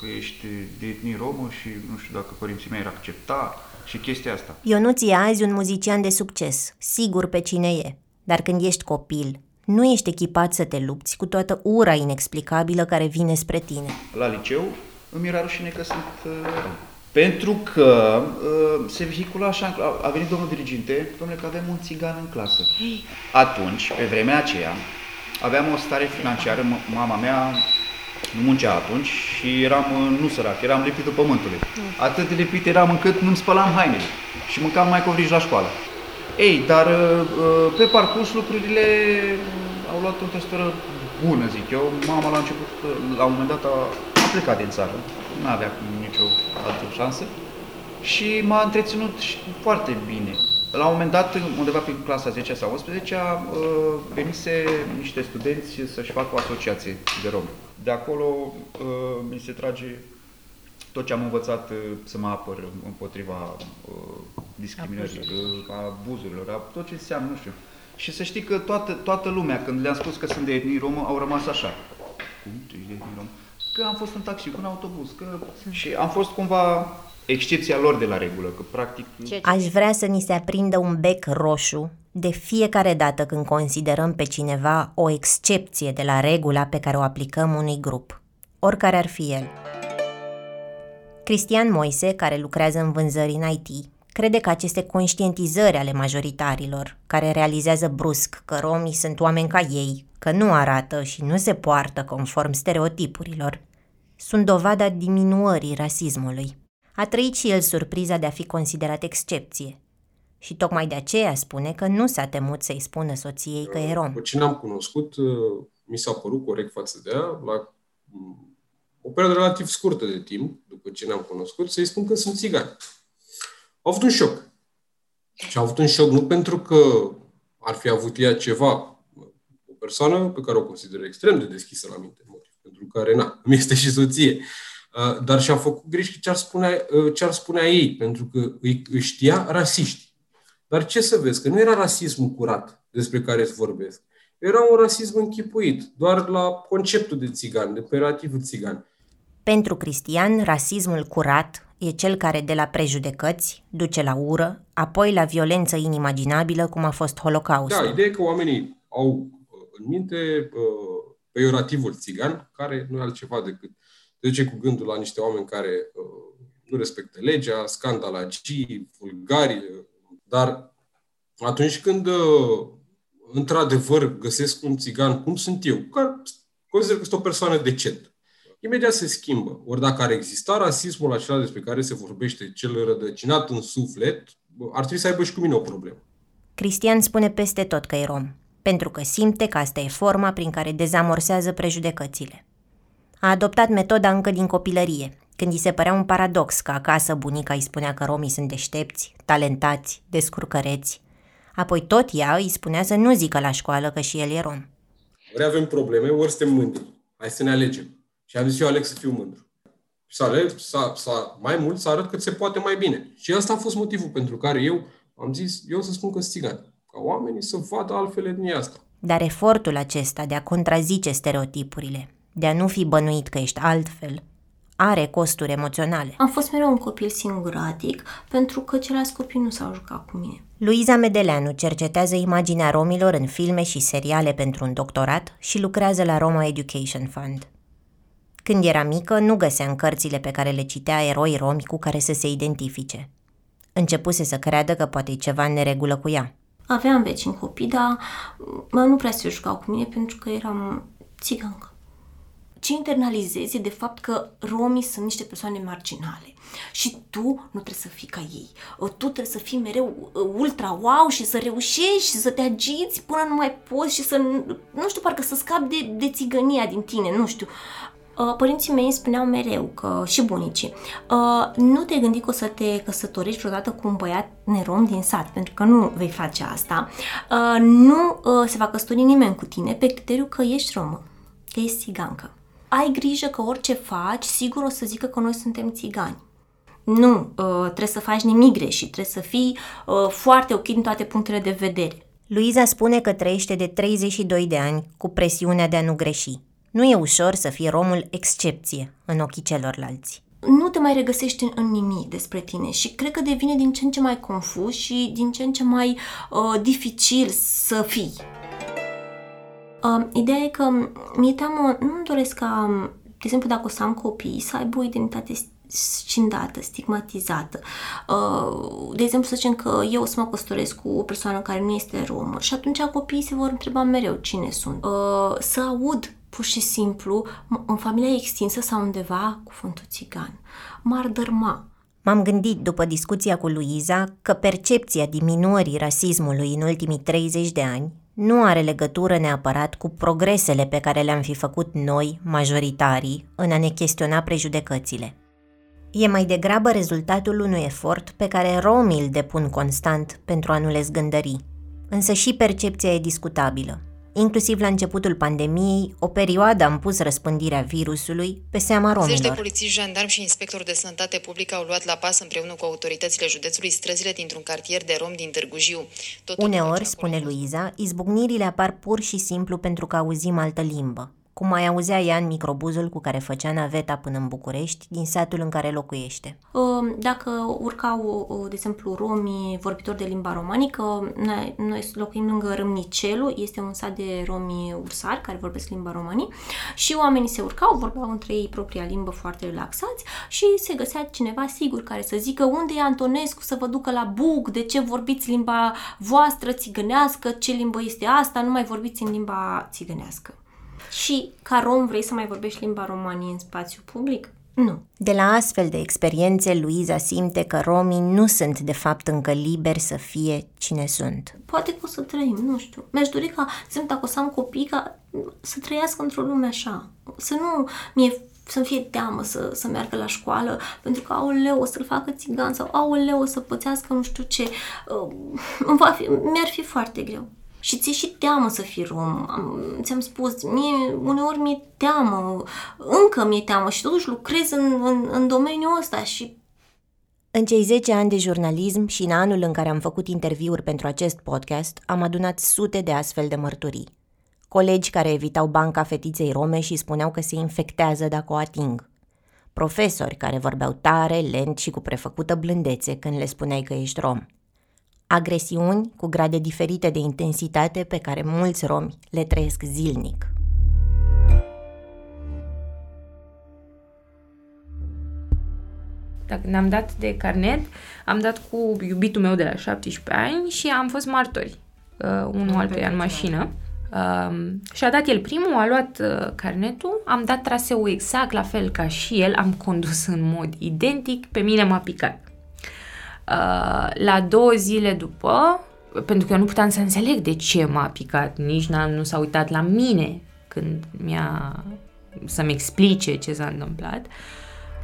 că ești de etnie romă și nu știu dacă părinții mei ar accepta și chestia asta. Ionuț e azi un muzician de succes, sigur pe cine e. Dar când ești copil, nu ești echipat să te lupți cu toată ura inexplicabilă care vine spre tine. La liceu îmi era rușine că sunt uh, pentru că uh, se vehicula așa, a, a venit domnul diriginte, domnule, că avem un țigan în clasă. Atunci, pe vremea aceea, aveam o stare financiară, mama mea nu muncea atunci și eram uh, nu sărac, eram lipitul pământului. Mm. Atât de lipit eram încât nu-mi spălam hainele și mâncam mai covrici la școală. Ei, dar uh, uh, pe parcurs lucrurile au luat o testură bună, zic eu. Mama la început, la un moment dat a, a plecat din țară, nu avea nicio altă șansă și m-a întreținut foarte bine. La un moment dat, undeva prin clasa 10 sau 11 uh, venise niște studenți să-și facă o asociație de romi. De acolo uh, mi se trage tot ce am învățat uh, să mă apăr împotriva discriminării, abuzurilor, a tot ce înseamnă, nu știu. Și să știi că toată, toată lumea, când le-am spus că sunt de etnie romă, au rămas așa. Cum? Tu ești de etnie romă? Că am fost în taxi cu un autobuz, că... Și am fost cumva excepția lor de la regulă, că practic... Aș vrea să ni se aprindă un bec roșu de fiecare dată când considerăm pe cineva o excepție de la regula pe care o aplicăm unui grup, oricare ar fi el. Cristian Moise, care lucrează în vânzări în IT, crede că aceste conștientizări ale majoritarilor, care realizează brusc că romii sunt oameni ca ei, că nu arată și nu se poartă conform stereotipurilor, sunt dovada diminuării rasismului. A trăit și el surpriza de a fi considerat excepție. și tocmai de aceea spune că nu s-a temut să-i spună soției că e rom. După ce n-am cunoscut, uh, mi s-a părut corect față de ea, la mm, o perioadă relativ scurtă de timp, după ce ne-am cunoscut, să-i spun că sunt țigan. A avut un șoc. Și a avut un șoc nu pentru că ar fi avut ea ceva, o persoană pe care o consider extrem de deschisă la minte, pentru care, na, mi este și soție, uh, dar și-a făcut griji ce ar spunea, uh, ce ar spunea ei, pentru că îi, îi știa rasiști. Dar ce să vezi, că nu era rasismul curat despre care îți vorbesc. Era un rasism închipuit, doar la conceptul de țigan, de operativul țigan. Pentru Cristian, rasismul curat e cel care de la prejudecăți duce la ură, apoi la violență inimaginabilă, cum a fost Holocaustul. Da, ideea e că oamenii au uh, în minte uh, peiorativul țigan, care nu e altceva decât duce cu gândul la niște oameni care uh, nu respectă legea, scandalagii, vulgari, dar atunci când uh, într-adevăr găsesc un țigan cum sunt eu, care consider că sunt o persoană decentă, imediat se schimbă. Ori dacă ar exista rasismul acela despre care se vorbește, cel rădăcinat în suflet, ar trebui să aibă și cu mine o problemă. Cristian spune peste tot că e rom, pentru că simte că asta e forma prin care dezamorsează prejudecățile. A adoptat metoda încă din copilărie, când îi se părea un paradox că acasă bunica îi spunea că romii sunt deștepți, talentați, descurcăreți. Apoi tot ea îi spunea să nu zică la școală că și el e rom. Ori avem probleme, ori suntem mândri. Hai să ne alegem. Și am zis eu aleg să fiu mândru. Să aleg, să, să, mai mult, să arăt cât se poate mai bine. Și asta a fost motivul pentru care eu am zis, eu să spun că sunt țigan. Ca oamenii să vadă altfel din asta. Dar efortul acesta de a contrazice stereotipurile, de a nu fi bănuit că ești altfel, are costuri emoționale. Am fost mereu un copil singuratic pentru că ceilalți copii nu s-au jucat cu mine. Luiza Medeleanu cercetează imaginea romilor în filme și seriale pentru un doctorat și lucrează la Roma Education Fund. Când era mică, nu găsea în cărțile pe care le citea eroi romi cu care să se identifice. Începuse să creadă că poate e ceva în neregulă cu ea. Aveam vecini copii, dar mă, nu prea se jucau cu mine pentru că eram țigancă ce internalizezi e de fapt că romii sunt niște persoane marginale și tu nu trebuie să fii ca ei. Tu trebuie să fii mereu uh, ultra wow și să reușești și să te agiți până nu mai poți și să, nu știu, parcă să scapi de, de țigănia din tine, nu știu. Uh, părinții mei spuneau mereu, că și bunicii, uh, nu te gândi că o să te căsătorești vreodată cu un băiat nerom din sat, pentru că nu vei face asta. Nu se va căsători nimeni cu tine pe criteriu că ești romă, că ești țigancă ai grijă că orice faci, sigur o să zică că noi suntem țigani. Nu, uh, trebuie să faci nimic greșit, trebuie să fii uh, foarte ok din toate punctele de vedere. Luiza spune că trăiește de 32 de ani cu presiunea de a nu greși. Nu e ușor să fii romul excepție în ochii celorlalți. Nu te mai regăsești în, în nimic despre tine și cred că devine din ce în ce mai confuz și din ce în ce mai uh, dificil să fii. Uh, ideea e că mi-e teamă, nu-mi doresc ca, de exemplu, dacă o să am copii, să aibă o identitate scindată, stigmatizată. Uh, de exemplu, să zicem că eu o să mă căsătoresc cu o persoană care nu este romă și atunci copiii se vor întreba mereu cine sunt. Uh, să aud pur și simplu în familia extinsă sau undeva cuvântul țigan. M-ar dărma. M-am gândit după discuția cu Luiza că percepția diminuării rasismului în ultimii 30 de ani nu are legătură neapărat cu progresele pe care le-am fi făcut noi, majoritarii, în a ne chestiona prejudecățile. E mai degrabă rezultatul unui efort pe care romii îl depun constant pentru a nu le zgândări. Însă și percepția e discutabilă. Inclusiv la începutul pandemiei, o perioadă am pus răspândirea virusului pe seama romilor. Zeci de polițiști, jandarmi și inspectori de sănătate publică au luat la pas împreună cu autoritățile județului străzile dintr-un cartier de rom din Târgu Jiu. Tot Uneori, spune Luiza, izbucnirile apar pur și simplu pentru că auzim altă limbă cum mai auzea ea în microbuzul cu care făcea naveta până în București, din satul în care locuiește. Dacă urcau, de exemplu, romii vorbitori de limba romanică, noi locuim lângă Râmnicelu, este un sat de romi ursari care vorbesc limba romanii și oamenii se urcau, vorbeau între ei propria limbă foarte relaxați și se găsea cineva sigur care să zică unde e Antonescu să vă ducă la Bug, de ce vorbiți limba voastră țigănească, ce limbă este asta, nu mai vorbiți în limba țigănească. Și ca rom vrei să mai vorbești limba romanie în spațiu public? Nu. De la astfel de experiențe, Luiza simte că romii nu sunt de fapt încă liberi să fie cine sunt. Poate că o să trăim, nu știu. Mi-aș dori ca, sunt dacă o să am copii, ca să trăiască într-o lume așa. Să nu mie să-mi fie teamă să, să meargă la școală, pentru că, aoleu, o să-l facă țigan sau, aoleu, o să pățească nu știu ce. Uh, va fi, mi-ar fi foarte greu. Și ți-e și teamă să fii rom. Am, ți-am spus, mie, uneori mi-e teamă, încă mi-e teamă și totuși lucrez în, în, în domeniul ăsta și în cei 10 ani de jurnalism și în anul în care am făcut interviuri pentru acest podcast, am adunat sute de astfel de mărturii. Colegi care evitau banca fetiței rome și spuneau că se infectează dacă o ating. Profesori care vorbeau tare, lent și cu prefăcută blândețe când le spuneai că ești rom agresiuni cu grade diferite de intensitate pe care mulți romi le trăiesc zilnic. Dacă ne-am dat de carnet, am dat cu iubitul meu de la 17 ani și am fost martori, uh, unul altuia în mașină. Uh, și a dat el primul, a luat uh, carnetul, am dat traseul exact la fel ca și el, am condus în mod identic, pe mine m-a picat. Uh, la două zile după, pentru că eu nu puteam să înțeleg de ce m-a picat, nici n-am, nu s-a uitat la mine când mi-a să-mi explice ce s-a întâmplat.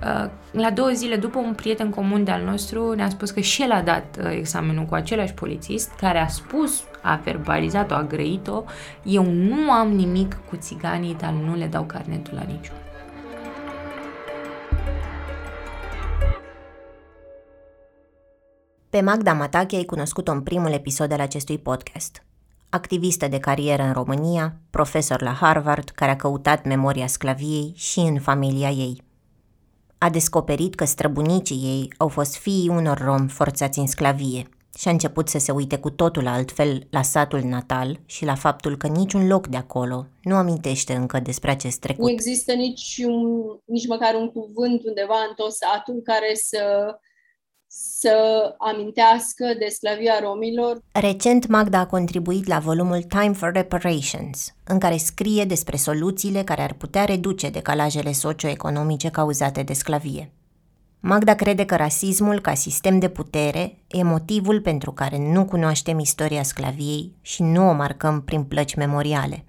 Uh, la două zile după, un prieten comun de-al nostru ne-a spus că și el a dat uh, examenul cu același polițist, care a spus, a verbalizat-o, a grăit-o, eu nu am nimic cu țiganii, dar nu le dau carnetul la niciun. Pe Magda Matache ai cunoscut-o în primul episod al acestui podcast. Activistă de carieră în România, profesor la Harvard care a căutat memoria sclaviei și în familia ei. A descoperit că străbunicii ei au fost fiii unor romi forțați în sclavie și a început să se uite cu totul altfel la satul natal și la faptul că niciun loc de acolo nu amintește încă despre acest trecut. Nu există nici, un, nici măcar un cuvânt undeva în tot satul care să să amintească de sclavia romilor. Recent, Magda a contribuit la volumul Time for Reparations, în care scrie despre soluțiile care ar putea reduce decalajele socioeconomice cauzate de sclavie. Magda crede că rasismul ca sistem de putere e motivul pentru care nu cunoaștem istoria sclaviei și nu o marcăm prin plăci memoriale.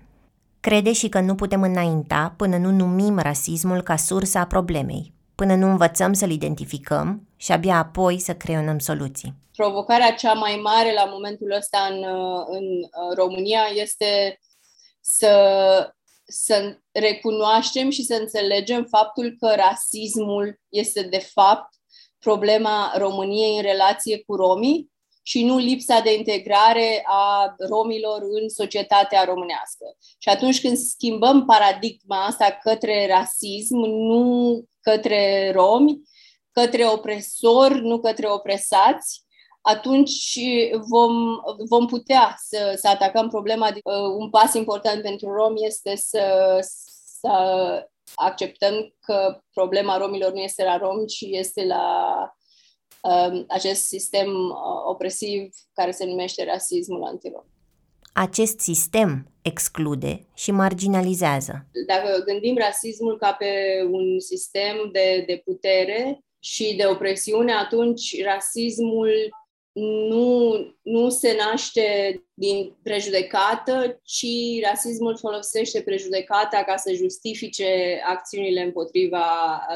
Crede și că nu putem înainta până nu numim rasismul ca sursa a problemei, până nu învățăm să-l identificăm și abia apoi să creionăm soluții. Provocarea cea mai mare la momentul ăsta în, în România este să, să recunoaștem și să înțelegem faptul că rasismul este de fapt problema României în relație cu romii și nu lipsa de integrare a romilor în societatea românească. Și atunci când schimbăm paradigma asta către rasism, nu către romi, către opresori, nu către opresați, atunci vom, vom putea să, să atacăm problema. Uh, un pas important pentru romi este să, să acceptăm că problema romilor nu este la romi, ci este la um, acest sistem uh, opresiv care se numește rasismul antirom. Acest sistem exclude și marginalizează. Dacă gândim rasismul ca pe un sistem de, de putere, și de opresiune, atunci rasismul nu, nu se naște din prejudecată, ci rasismul folosește prejudecata ca să justifice acțiunile împotriva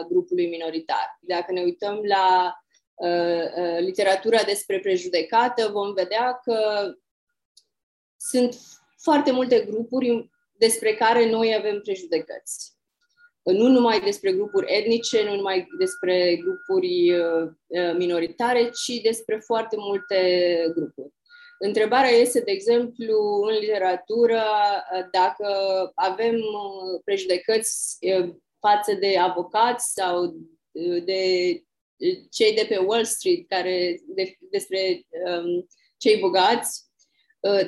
grupului minoritar. Dacă ne uităm la uh, uh, literatura despre prejudecată, vom vedea că sunt foarte multe grupuri despre care noi avem prejudecăți nu numai despre grupuri etnice, nu numai despre grupuri uh, uh, minoritare, ci despre foarte multe grupuri. Întrebarea este, de exemplu, în literatură, uh, dacă avem prejudecăți față de avocați sau de cei de pe Wall Street, care de, despre um, cei bogați,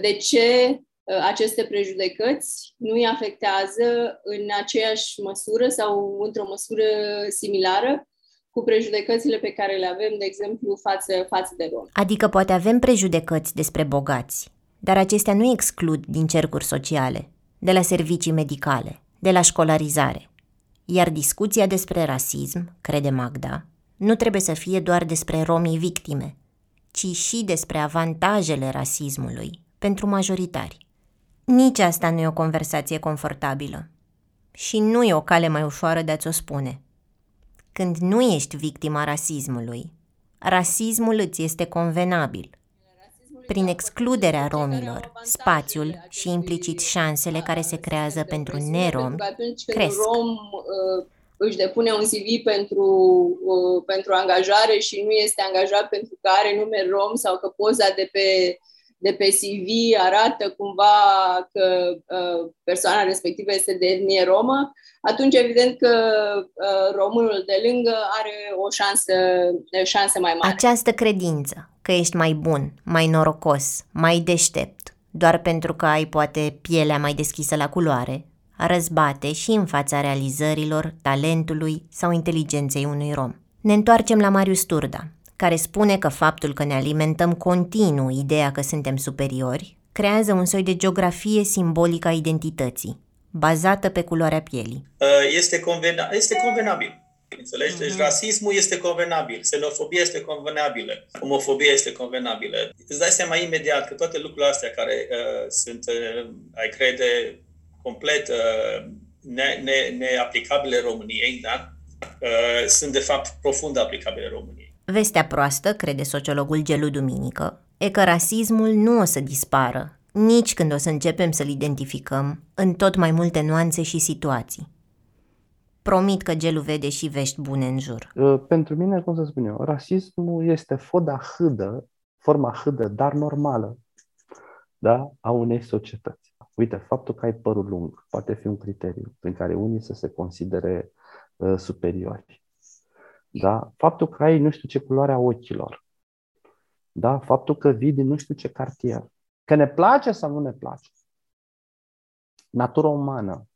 de ce Uh, aceste prejudecăți nu îi afectează în aceeași măsură sau într-o măsură similară cu prejudecățile pe care le avem, de exemplu, față, față de rom. Adică poate avem prejudecăți despre bogați, dar acestea nu exclud din cercuri sociale, de la servicii medicale, de la școlarizare. Iar discuția despre rasism, crede Magda, nu trebuie să fie doar despre romii victime, ci și despre avantajele rasismului pentru majoritari. Nici asta nu e o conversație confortabilă. Și nu e o cale mai ușoară de a-ți o spune. Când nu ești victima rasismului, rasismul îți este convenabil. Prin excluderea romilor, spațiul și implicit șansele care se creează pentru neromi atunci când cresc. un rom uh, își depune un CV pentru, uh, pentru angajare și nu este angajat pentru că are nume rom sau că poza de pe, de pe CV arată cumva că uh, persoana respectivă este de etnie romă, atunci evident că uh, românul de lângă are o șansă, șansă mai mare. Această credință că ești mai bun, mai norocos, mai deștept, doar pentru că ai poate pielea mai deschisă la culoare, răzbate și în fața realizărilor, talentului sau inteligenței unui rom. Ne întoarcem la Marius Turda, care spune că faptul că ne alimentăm continuu ideea că suntem superiori creează un soi de geografie simbolică a identității, bazată pe culoarea pielii. Uh, Este, convena- este convenabil. Înțelegi? Deci rasismul este convenabil, xenofobia este convenabilă, homofobia este convenabilă. Îți dai seama imediat că toate lucrurile astea care uh, sunt, uh, ai crede, complet uh, ne, ne, neaplicabile României, da? uh, sunt de fapt profund aplicabile României. Vestea proastă, crede sociologul Gelu Duminică, e că rasismul nu o să dispară, nici când o să începem să-l identificăm în tot mai multe nuanțe și situații. Promit că Gelu vede și vești bune în jur. Uh, Pentru mine, cum să spun eu, rasismul este foda hâdă, forma hâdă, dar normală, da, a unei societăți. Uite, faptul că ai părul lung poate fi un criteriu prin care unii să se considere uh, superiori. Da? Faptul că ai nu știu ce culoare a ochilor. Da? Faptul că vii din nu știu ce cartier. Că ne place sau nu ne place. Natura umană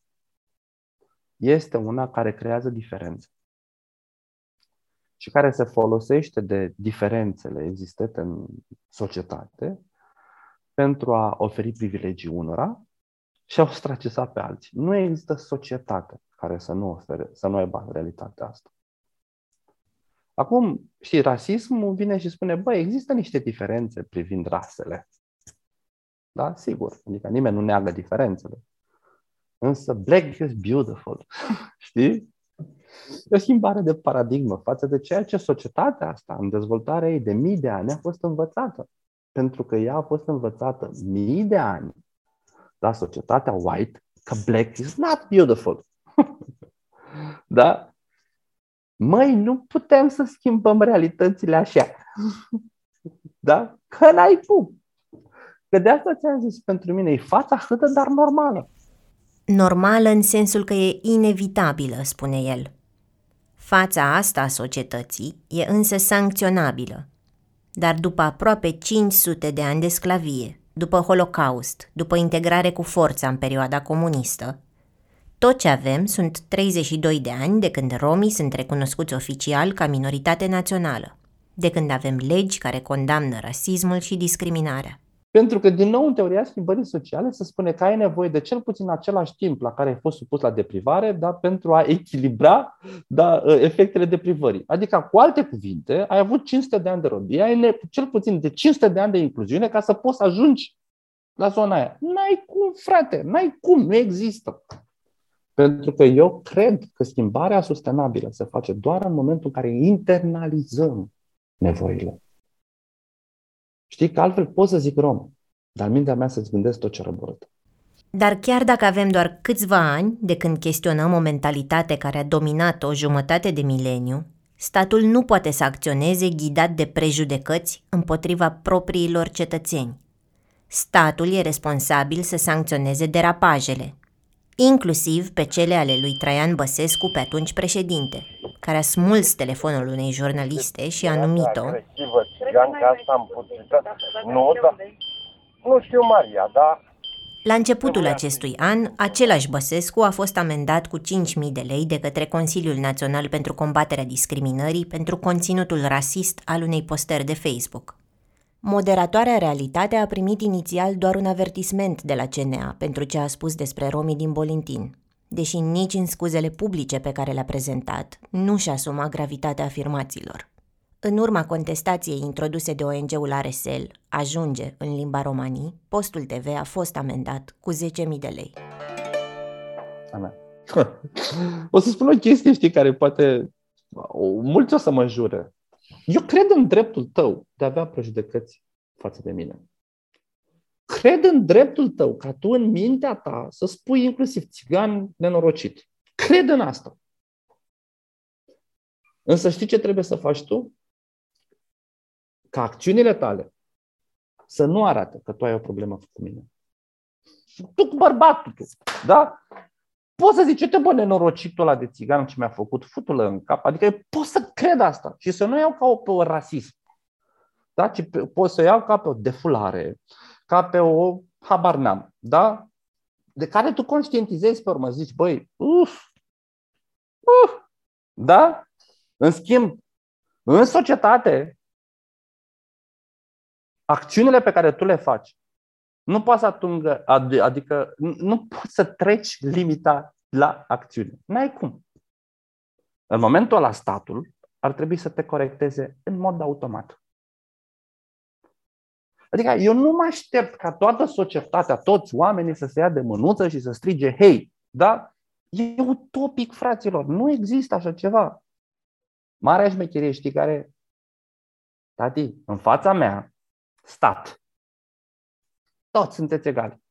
este una care creează diferențe și care se folosește de diferențele existente în societate pentru a oferi privilegii unora și a ostraciza pe alții. Nu există societate care să nu ofere, să nu aibă realitatea asta. Acum, și rasismul vine și spune, băi, există niște diferențe privind rasele. Da? Sigur, adică nimeni nu neagă diferențele. Însă black is beautiful. Știi? E o schimbare de paradigmă față de ceea ce societatea asta, în dezvoltarea ei de mii de ani, a fost învățată. Pentru că ea a fost învățată mii de ani la societatea white că black is not beautiful. da? Măi, nu putem să schimbăm realitățile așa. da? Că n-ai cum. Că de asta ți-am zis, pentru mine e fața hâdă, dar normală. Normală în sensul că e inevitabilă, spune el. Fața asta a societății e însă sancționabilă. Dar după aproape 500 de ani de sclavie, după Holocaust, după integrare cu forța în perioada comunistă, tot ce avem sunt 32 de ani de când romii sunt recunoscuți oficial ca minoritate națională, de când avem legi care condamnă rasismul și discriminarea. Pentru că, din nou, în teoria schimbării sociale se spune că ai nevoie de cel puțin același timp la care ai fost supus la deprivare, da, pentru a echilibra da, efectele deprivării. Adică, cu alte cuvinte, ai avut 500 de ani de robie, ai ne- cel puțin de 500 de ani de incluziune ca să poți să ajungi la zona aia. N-ai cum, frate, n-ai cum, nu există. Pentru că eu cred că schimbarea sustenabilă se face doar în momentul în care internalizăm nevoile. Știi că altfel pot să zic rom, dar în mintea mea să-ți gândesc tot ce răborât. Dar chiar dacă avem doar câțiva ani de când chestionăm o mentalitate care a dominat o jumătate de mileniu, statul nu poate să acționeze ghidat de prejudecăți împotriva propriilor cetățeni. Statul e responsabil să sancționeze derapajele, inclusiv pe cele ale lui Traian Băsescu, pe atunci președinte, care a smuls telefonul unei jurnaliste și a numit-o agresivă țiganca asta împuțită. Nu, da. Nu știu, Maria, dar La începutul acestui an, același Băsescu a fost amendat cu 5.000 de lei de către Consiliul Național pentru Combaterea Discriminării pentru conținutul rasist al unei postări de Facebook. Moderatoarea Realitate a primit inițial doar un avertisment de la CNA pentru ce a spus despre romii din Bolintin, deși nici în scuzele publice pe care le-a prezentat nu și-a asumat gravitatea afirmațiilor. În urma contestației introduse de ONG-ul RSL, Ajunge în limba romanii, postul TV a fost amendat cu 10.000 de lei. Amen. O să spun o chestie, știi, care poate... Mulți o să mă jure. Eu cred în dreptul tău de a avea prejudecăți față de mine. Cred în dreptul tău ca tu în mintea ta să spui inclusiv țigan nenorocit. Cred în asta. Însă știi ce trebuie să faci tu? Ca acțiunile tale să nu arate că tu ai o problemă cu mine. Tu cu bărbatul tu, da? Poți să zici, uite bă, nenorocitul ăla de țigan ce mi-a făcut, futul în cap. Adică eu pot să cred asta și să nu iau ca o, pe o rasism. Da? Ci pot să iau ca pe o defulare, ca pe o habar n-am, da? De care tu conștientizezi pe urmă, zici, băi, uf, uf, da? În schimb, în societate, acțiunile pe care tu le faci nu poți să atungă, adică nu poți să treci limita la acțiune. N-ai cum. În momentul ăla, statul ar trebui să te corecteze în mod automat. Adică eu nu mă aștept ca toată societatea, toți oamenii să se ia de mânuță și să strige, hei, da? E utopic, fraților, nu există așa ceva. Marea șmecherie, știi care? Tati, în fața mea, stat. Toți sunteți egali.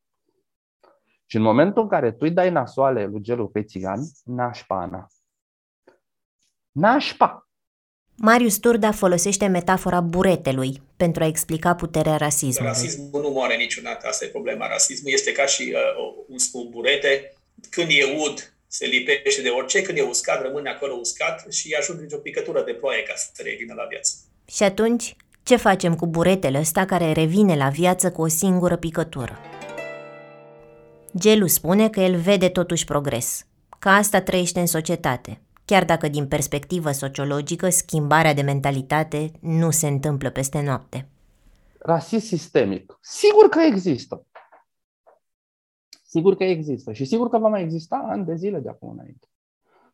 Și în momentul în care tu îi dai nasoale lui Gelu pe țigan, nașpa, Ana. Nașpa! Marius Turda folosește metafora buretelui pentru a explica puterea rasismului. Rasismul nu moare niciodată, asta e problema. Rasismul este ca și uh, un, un burete. Când e ud, se lipește de orice, când e uscat, rămâne acolo uscat și ajunge o picătură de ploaie ca să revină la viață. Și atunci, ce facem cu buretele ăsta care revine la viață cu o singură picătură? Gelu spune că el vede totuși progres, că asta trăiește în societate, chiar dacă din perspectivă sociologică schimbarea de mentalitate nu se întâmplă peste noapte. Rasism sistemic. Sigur că există. Sigur că există și sigur că va mai exista ani de zile de acum înainte.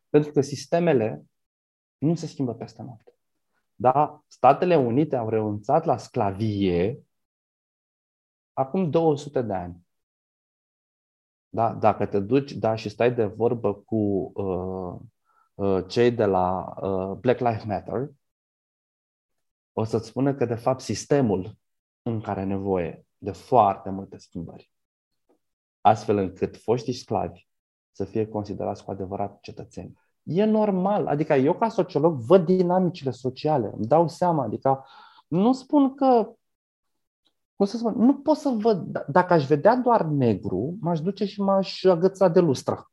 Pentru că sistemele nu se schimbă peste noapte. Da? Statele Unite au renunțat la sclavie acum 200 de ani. Da? Dacă te duci da, și stai de vorbă cu uh, uh, cei de la uh, Black Lives Matter, o să-ți spună că, de fapt, sistemul în care nevoie de foarte multe schimbări, astfel încât foștii sclavi să fie considerați cu adevărat cetățeni. E normal. Adică eu ca sociolog văd dinamicile sociale, îmi dau seama. Adică nu spun că cum să spun, nu pot să văd, dacă aș vedea doar negru, m-aș duce și m-aș agăța de lustră.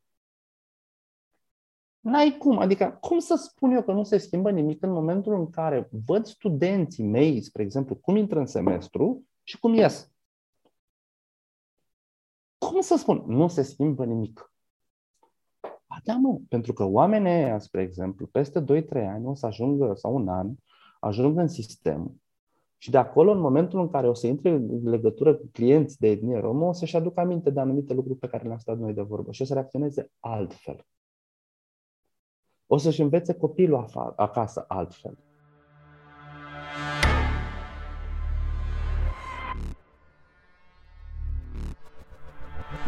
N-ai cum, adică cum să spun eu că nu se schimbă nimic în momentul în care văd studenții mei, spre exemplu, cum intră în semestru și cum ies. Cum să spun? Nu se schimbă nimic. Ba da, mă, pentru că oamenii ăia, spre exemplu, peste 2-3 ani o să ajungă, sau un an, ajung în sistem și de acolo, în momentul în care o să intre în legătură cu clienți de etnie romă, o să-și aducă aminte de anumite lucruri pe care le-am stat noi de vorbă și o să reacționeze altfel. O să-și învețe copilul acasă altfel.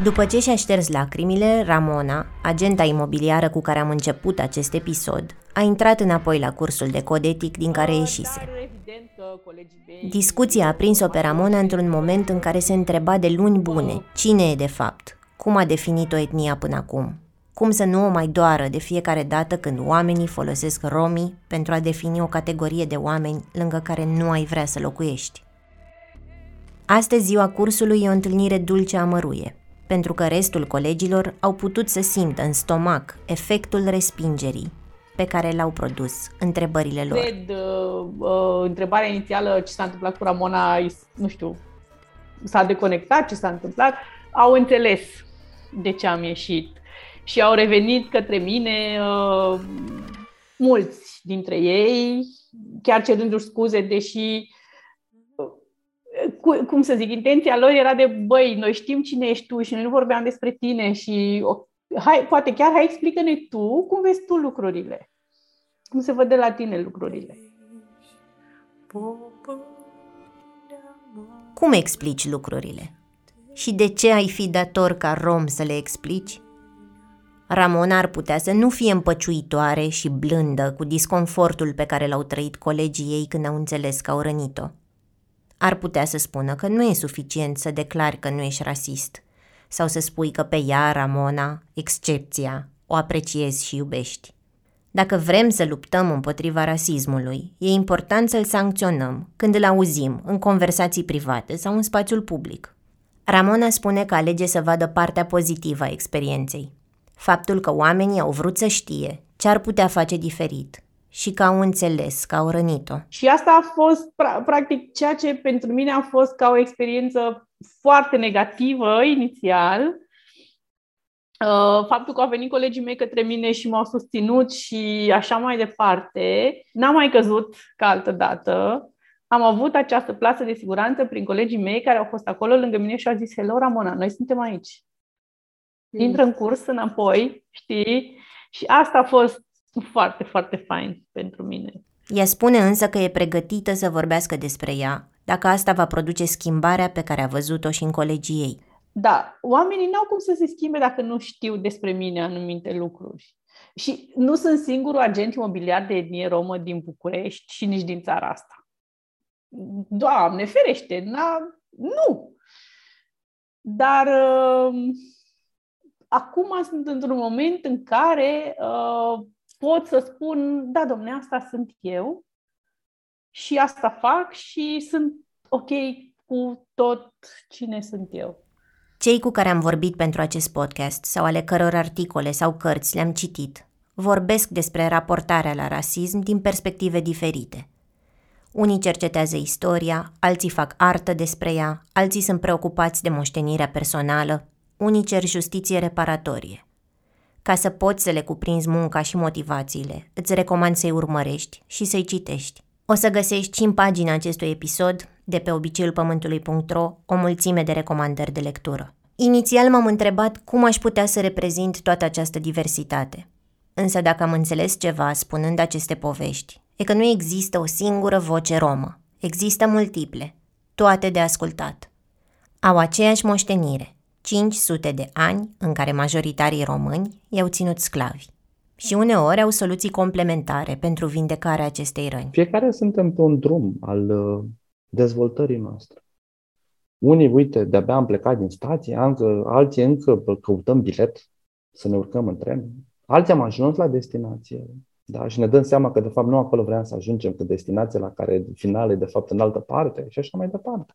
După ce și-a șters lacrimile, Ramona, agenta imobiliară cu care am început acest episod, a intrat înapoi la cursul de codetic din care ieșise. Discuția a prins-o pe Ramona într-un moment în care se întreba de luni bune cine e de fapt, cum a definit-o etnia până acum, cum să nu o mai doară de fiecare dată când oamenii folosesc romii pentru a defini o categorie de oameni lângă care nu ai vrea să locuiești. Astăzi ziua cursului e o întâlnire dulce amăruie, pentru că restul colegilor au putut să simtă în stomac efectul respingerii pe care l-au produs întrebările lor. Cred, uh, uh, întrebarea inițială, ce s-a întâmplat cu Ramona, nu știu, s-a deconectat, ce s-a întâmplat, au înțeles de ce am ieșit și au revenit către mine uh, mulți dintre ei, chiar cerându-și scuze, deși cu, cum să zic, intenția lor era de, băi, noi știm cine ești tu și noi nu vorbeam despre tine și hai, poate chiar hai explică-ne tu cum vezi tu lucrurile. Cum se văd de la tine lucrurile. Cum explici lucrurile? Și de ce ai fi dator ca rom să le explici? Ramona ar putea să nu fie împăciuitoare și blândă cu disconfortul pe care l-au trăit colegii ei când au înțeles că au rănit-o. Ar putea să spună că nu e suficient să declari că nu ești rasist sau să spui că pe ea, Ramona, excepția, o apreciezi și iubești. Dacă vrem să luptăm împotriva rasismului, e important să-l sancționăm când îl auzim în conversații private sau în spațiul public. Ramona spune că alege să vadă partea pozitivă a experienței. Faptul că oamenii au vrut să știe ce ar putea face diferit și că au înțeles, că au rănit-o. Și asta a fost, pra- practic, ceea ce pentru mine a fost ca o experiență foarte negativă inițial, Uh, faptul că au venit colegii mei către mine și m-au susținut și așa mai departe, n-am mai căzut ca altă dată. Am avut această plasă de siguranță prin colegii mei care au fost acolo lângă mine și au zis, hello Ramona, noi suntem aici. Intră în curs înapoi, știi? Și asta a fost foarte, foarte fain pentru mine. Ea spune însă că e pregătită să vorbească despre ea, dacă asta va produce schimbarea pe care a văzut-o și în colegii ei. Da, oamenii n-au cum să se schimbe dacă nu știu despre mine anumite lucruri. Și nu sunt singurul agent imobiliar de etnie romă din București și nici din țara asta. Doamne, ferește, na, nu! Dar uh, acum sunt într-un moment în care uh, pot să spun, da, domne, asta sunt eu și asta fac și sunt ok cu tot cine sunt eu. Cei cu care am vorbit pentru acest podcast sau ale căror articole sau cărți le-am citit vorbesc despre raportarea la rasism din perspective diferite. Unii cercetează istoria, alții fac artă despre ea, alții sunt preocupați de moștenirea personală, unii cer justiție reparatorie. Ca să poți să le cuprinzi munca și motivațiile, îți recomand să-i urmărești și să-i citești. O să găsești și în pagina acestui episod, de pe obiceiulpământului.ro, o mulțime de recomandări de lectură. Inițial m-am întrebat cum aș putea să reprezint toată această diversitate. Însă dacă am înțeles ceva spunând aceste povești, e că nu există o singură voce romă. Există multiple, toate de ascultat. Au aceeași moștenire, 500 de ani în care majoritarii români i-au ținut sclavi. Și uneori au soluții complementare pentru vindecarea acestei răni. Fiecare suntem pe un drum al uh, dezvoltării noastre. Unii, uite, de-abia am plecat din stație, încă, alții încă căutăm bilet să ne urcăm în tren. Alții am ajuns la destinație. Da? Și ne dăm seama că, de fapt, nu acolo vreau să ajungem, că destinația la care finalul e, de fapt, în altă parte și așa mai departe.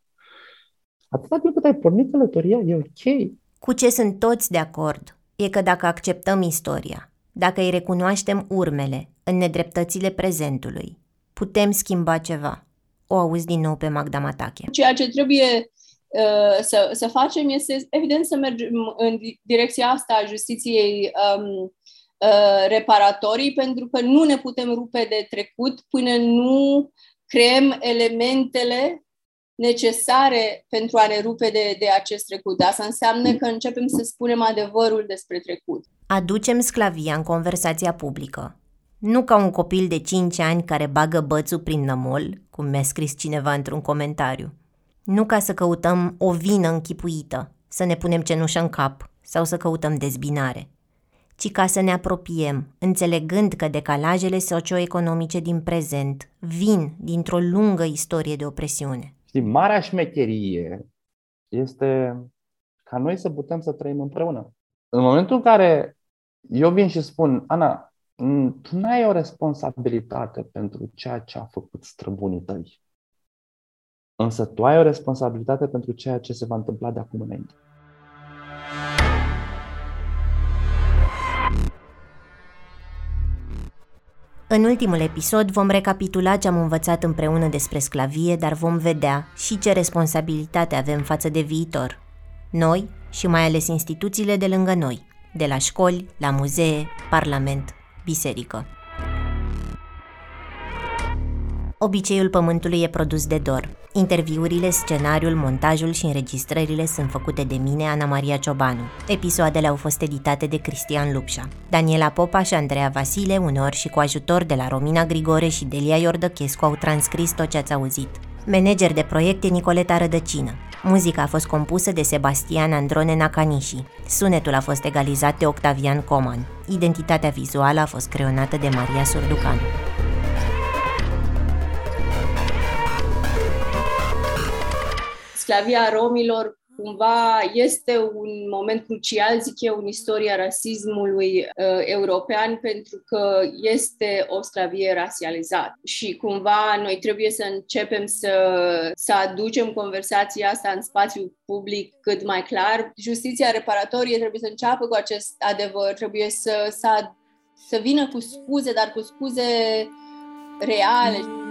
Atâta timp cât ai pornit călătoria, e ok. Cu ce sunt toți de acord e că dacă acceptăm istoria, dacă îi recunoaștem urmele în nedreptățile prezentului, putem schimba ceva. O auzi din nou pe Magda Matache. Ceea ce trebuie uh, să, să facem este, evident, să mergem în direcția asta a justiției um, uh, reparatorii, pentru că nu ne putem rupe de trecut până nu creăm elementele necesare pentru a ne rupe de, de acest trecut. Asta înseamnă că începem să spunem adevărul despre trecut. Aducem sclavia în conversația publică. Nu ca un copil de 5 ani care bagă bățul prin nămol, cum mi-a scris cineva într-un comentariu. Nu ca să căutăm o vină închipuită, să ne punem cenușă în cap sau să căutăm dezbinare, ci ca să ne apropiem, înțelegând că decalajele socioeconomice din prezent vin dintr-o lungă istorie de opresiune. Știi, marea șmecherie este ca noi să putem să trăim împreună. În momentul în care eu vin și spun, Ana, tu nu ai o responsabilitate pentru ceea ce a făcut străbunii tăi. Însă tu ai o responsabilitate pentru ceea ce se va întâmpla de acum înainte. În ultimul episod vom recapitula ce am învățat împreună despre sclavie, dar vom vedea și ce responsabilitate avem față de viitor. Noi și mai ales instituțiile de lângă noi, de la școli, la muzee, parlament, biserică. Obiceiul Pământului e produs de Dor. Interviurile, scenariul, montajul și înregistrările sunt făcute de mine, Ana Maria Ciobanu. Episoadele au fost editate de Cristian Lupșa. Daniela Popa și Andreea Vasile, uneori și cu ajutor de la Romina Grigore și Delia Iordăchescu, au transcris tot ce ați auzit. Manager de proiecte Nicoleta Rădăcină. Muzica a fost compusă de Sebastian Androne Nakanishi. Sunetul a fost egalizat de Octavian Coman. Identitatea vizuală a fost creionată de Maria Surducan. Sclavia romilor cumva este un moment crucial, zic eu, în istoria rasismului uh, european, pentru că este o sclavie rasializată. Și cumva noi trebuie să începem să, să aducem conversația asta în spațiu public cât mai clar. Justiția reparatorie trebuie să înceapă cu acest adevăr, trebuie să, să, să vină cu scuze, dar cu scuze reale.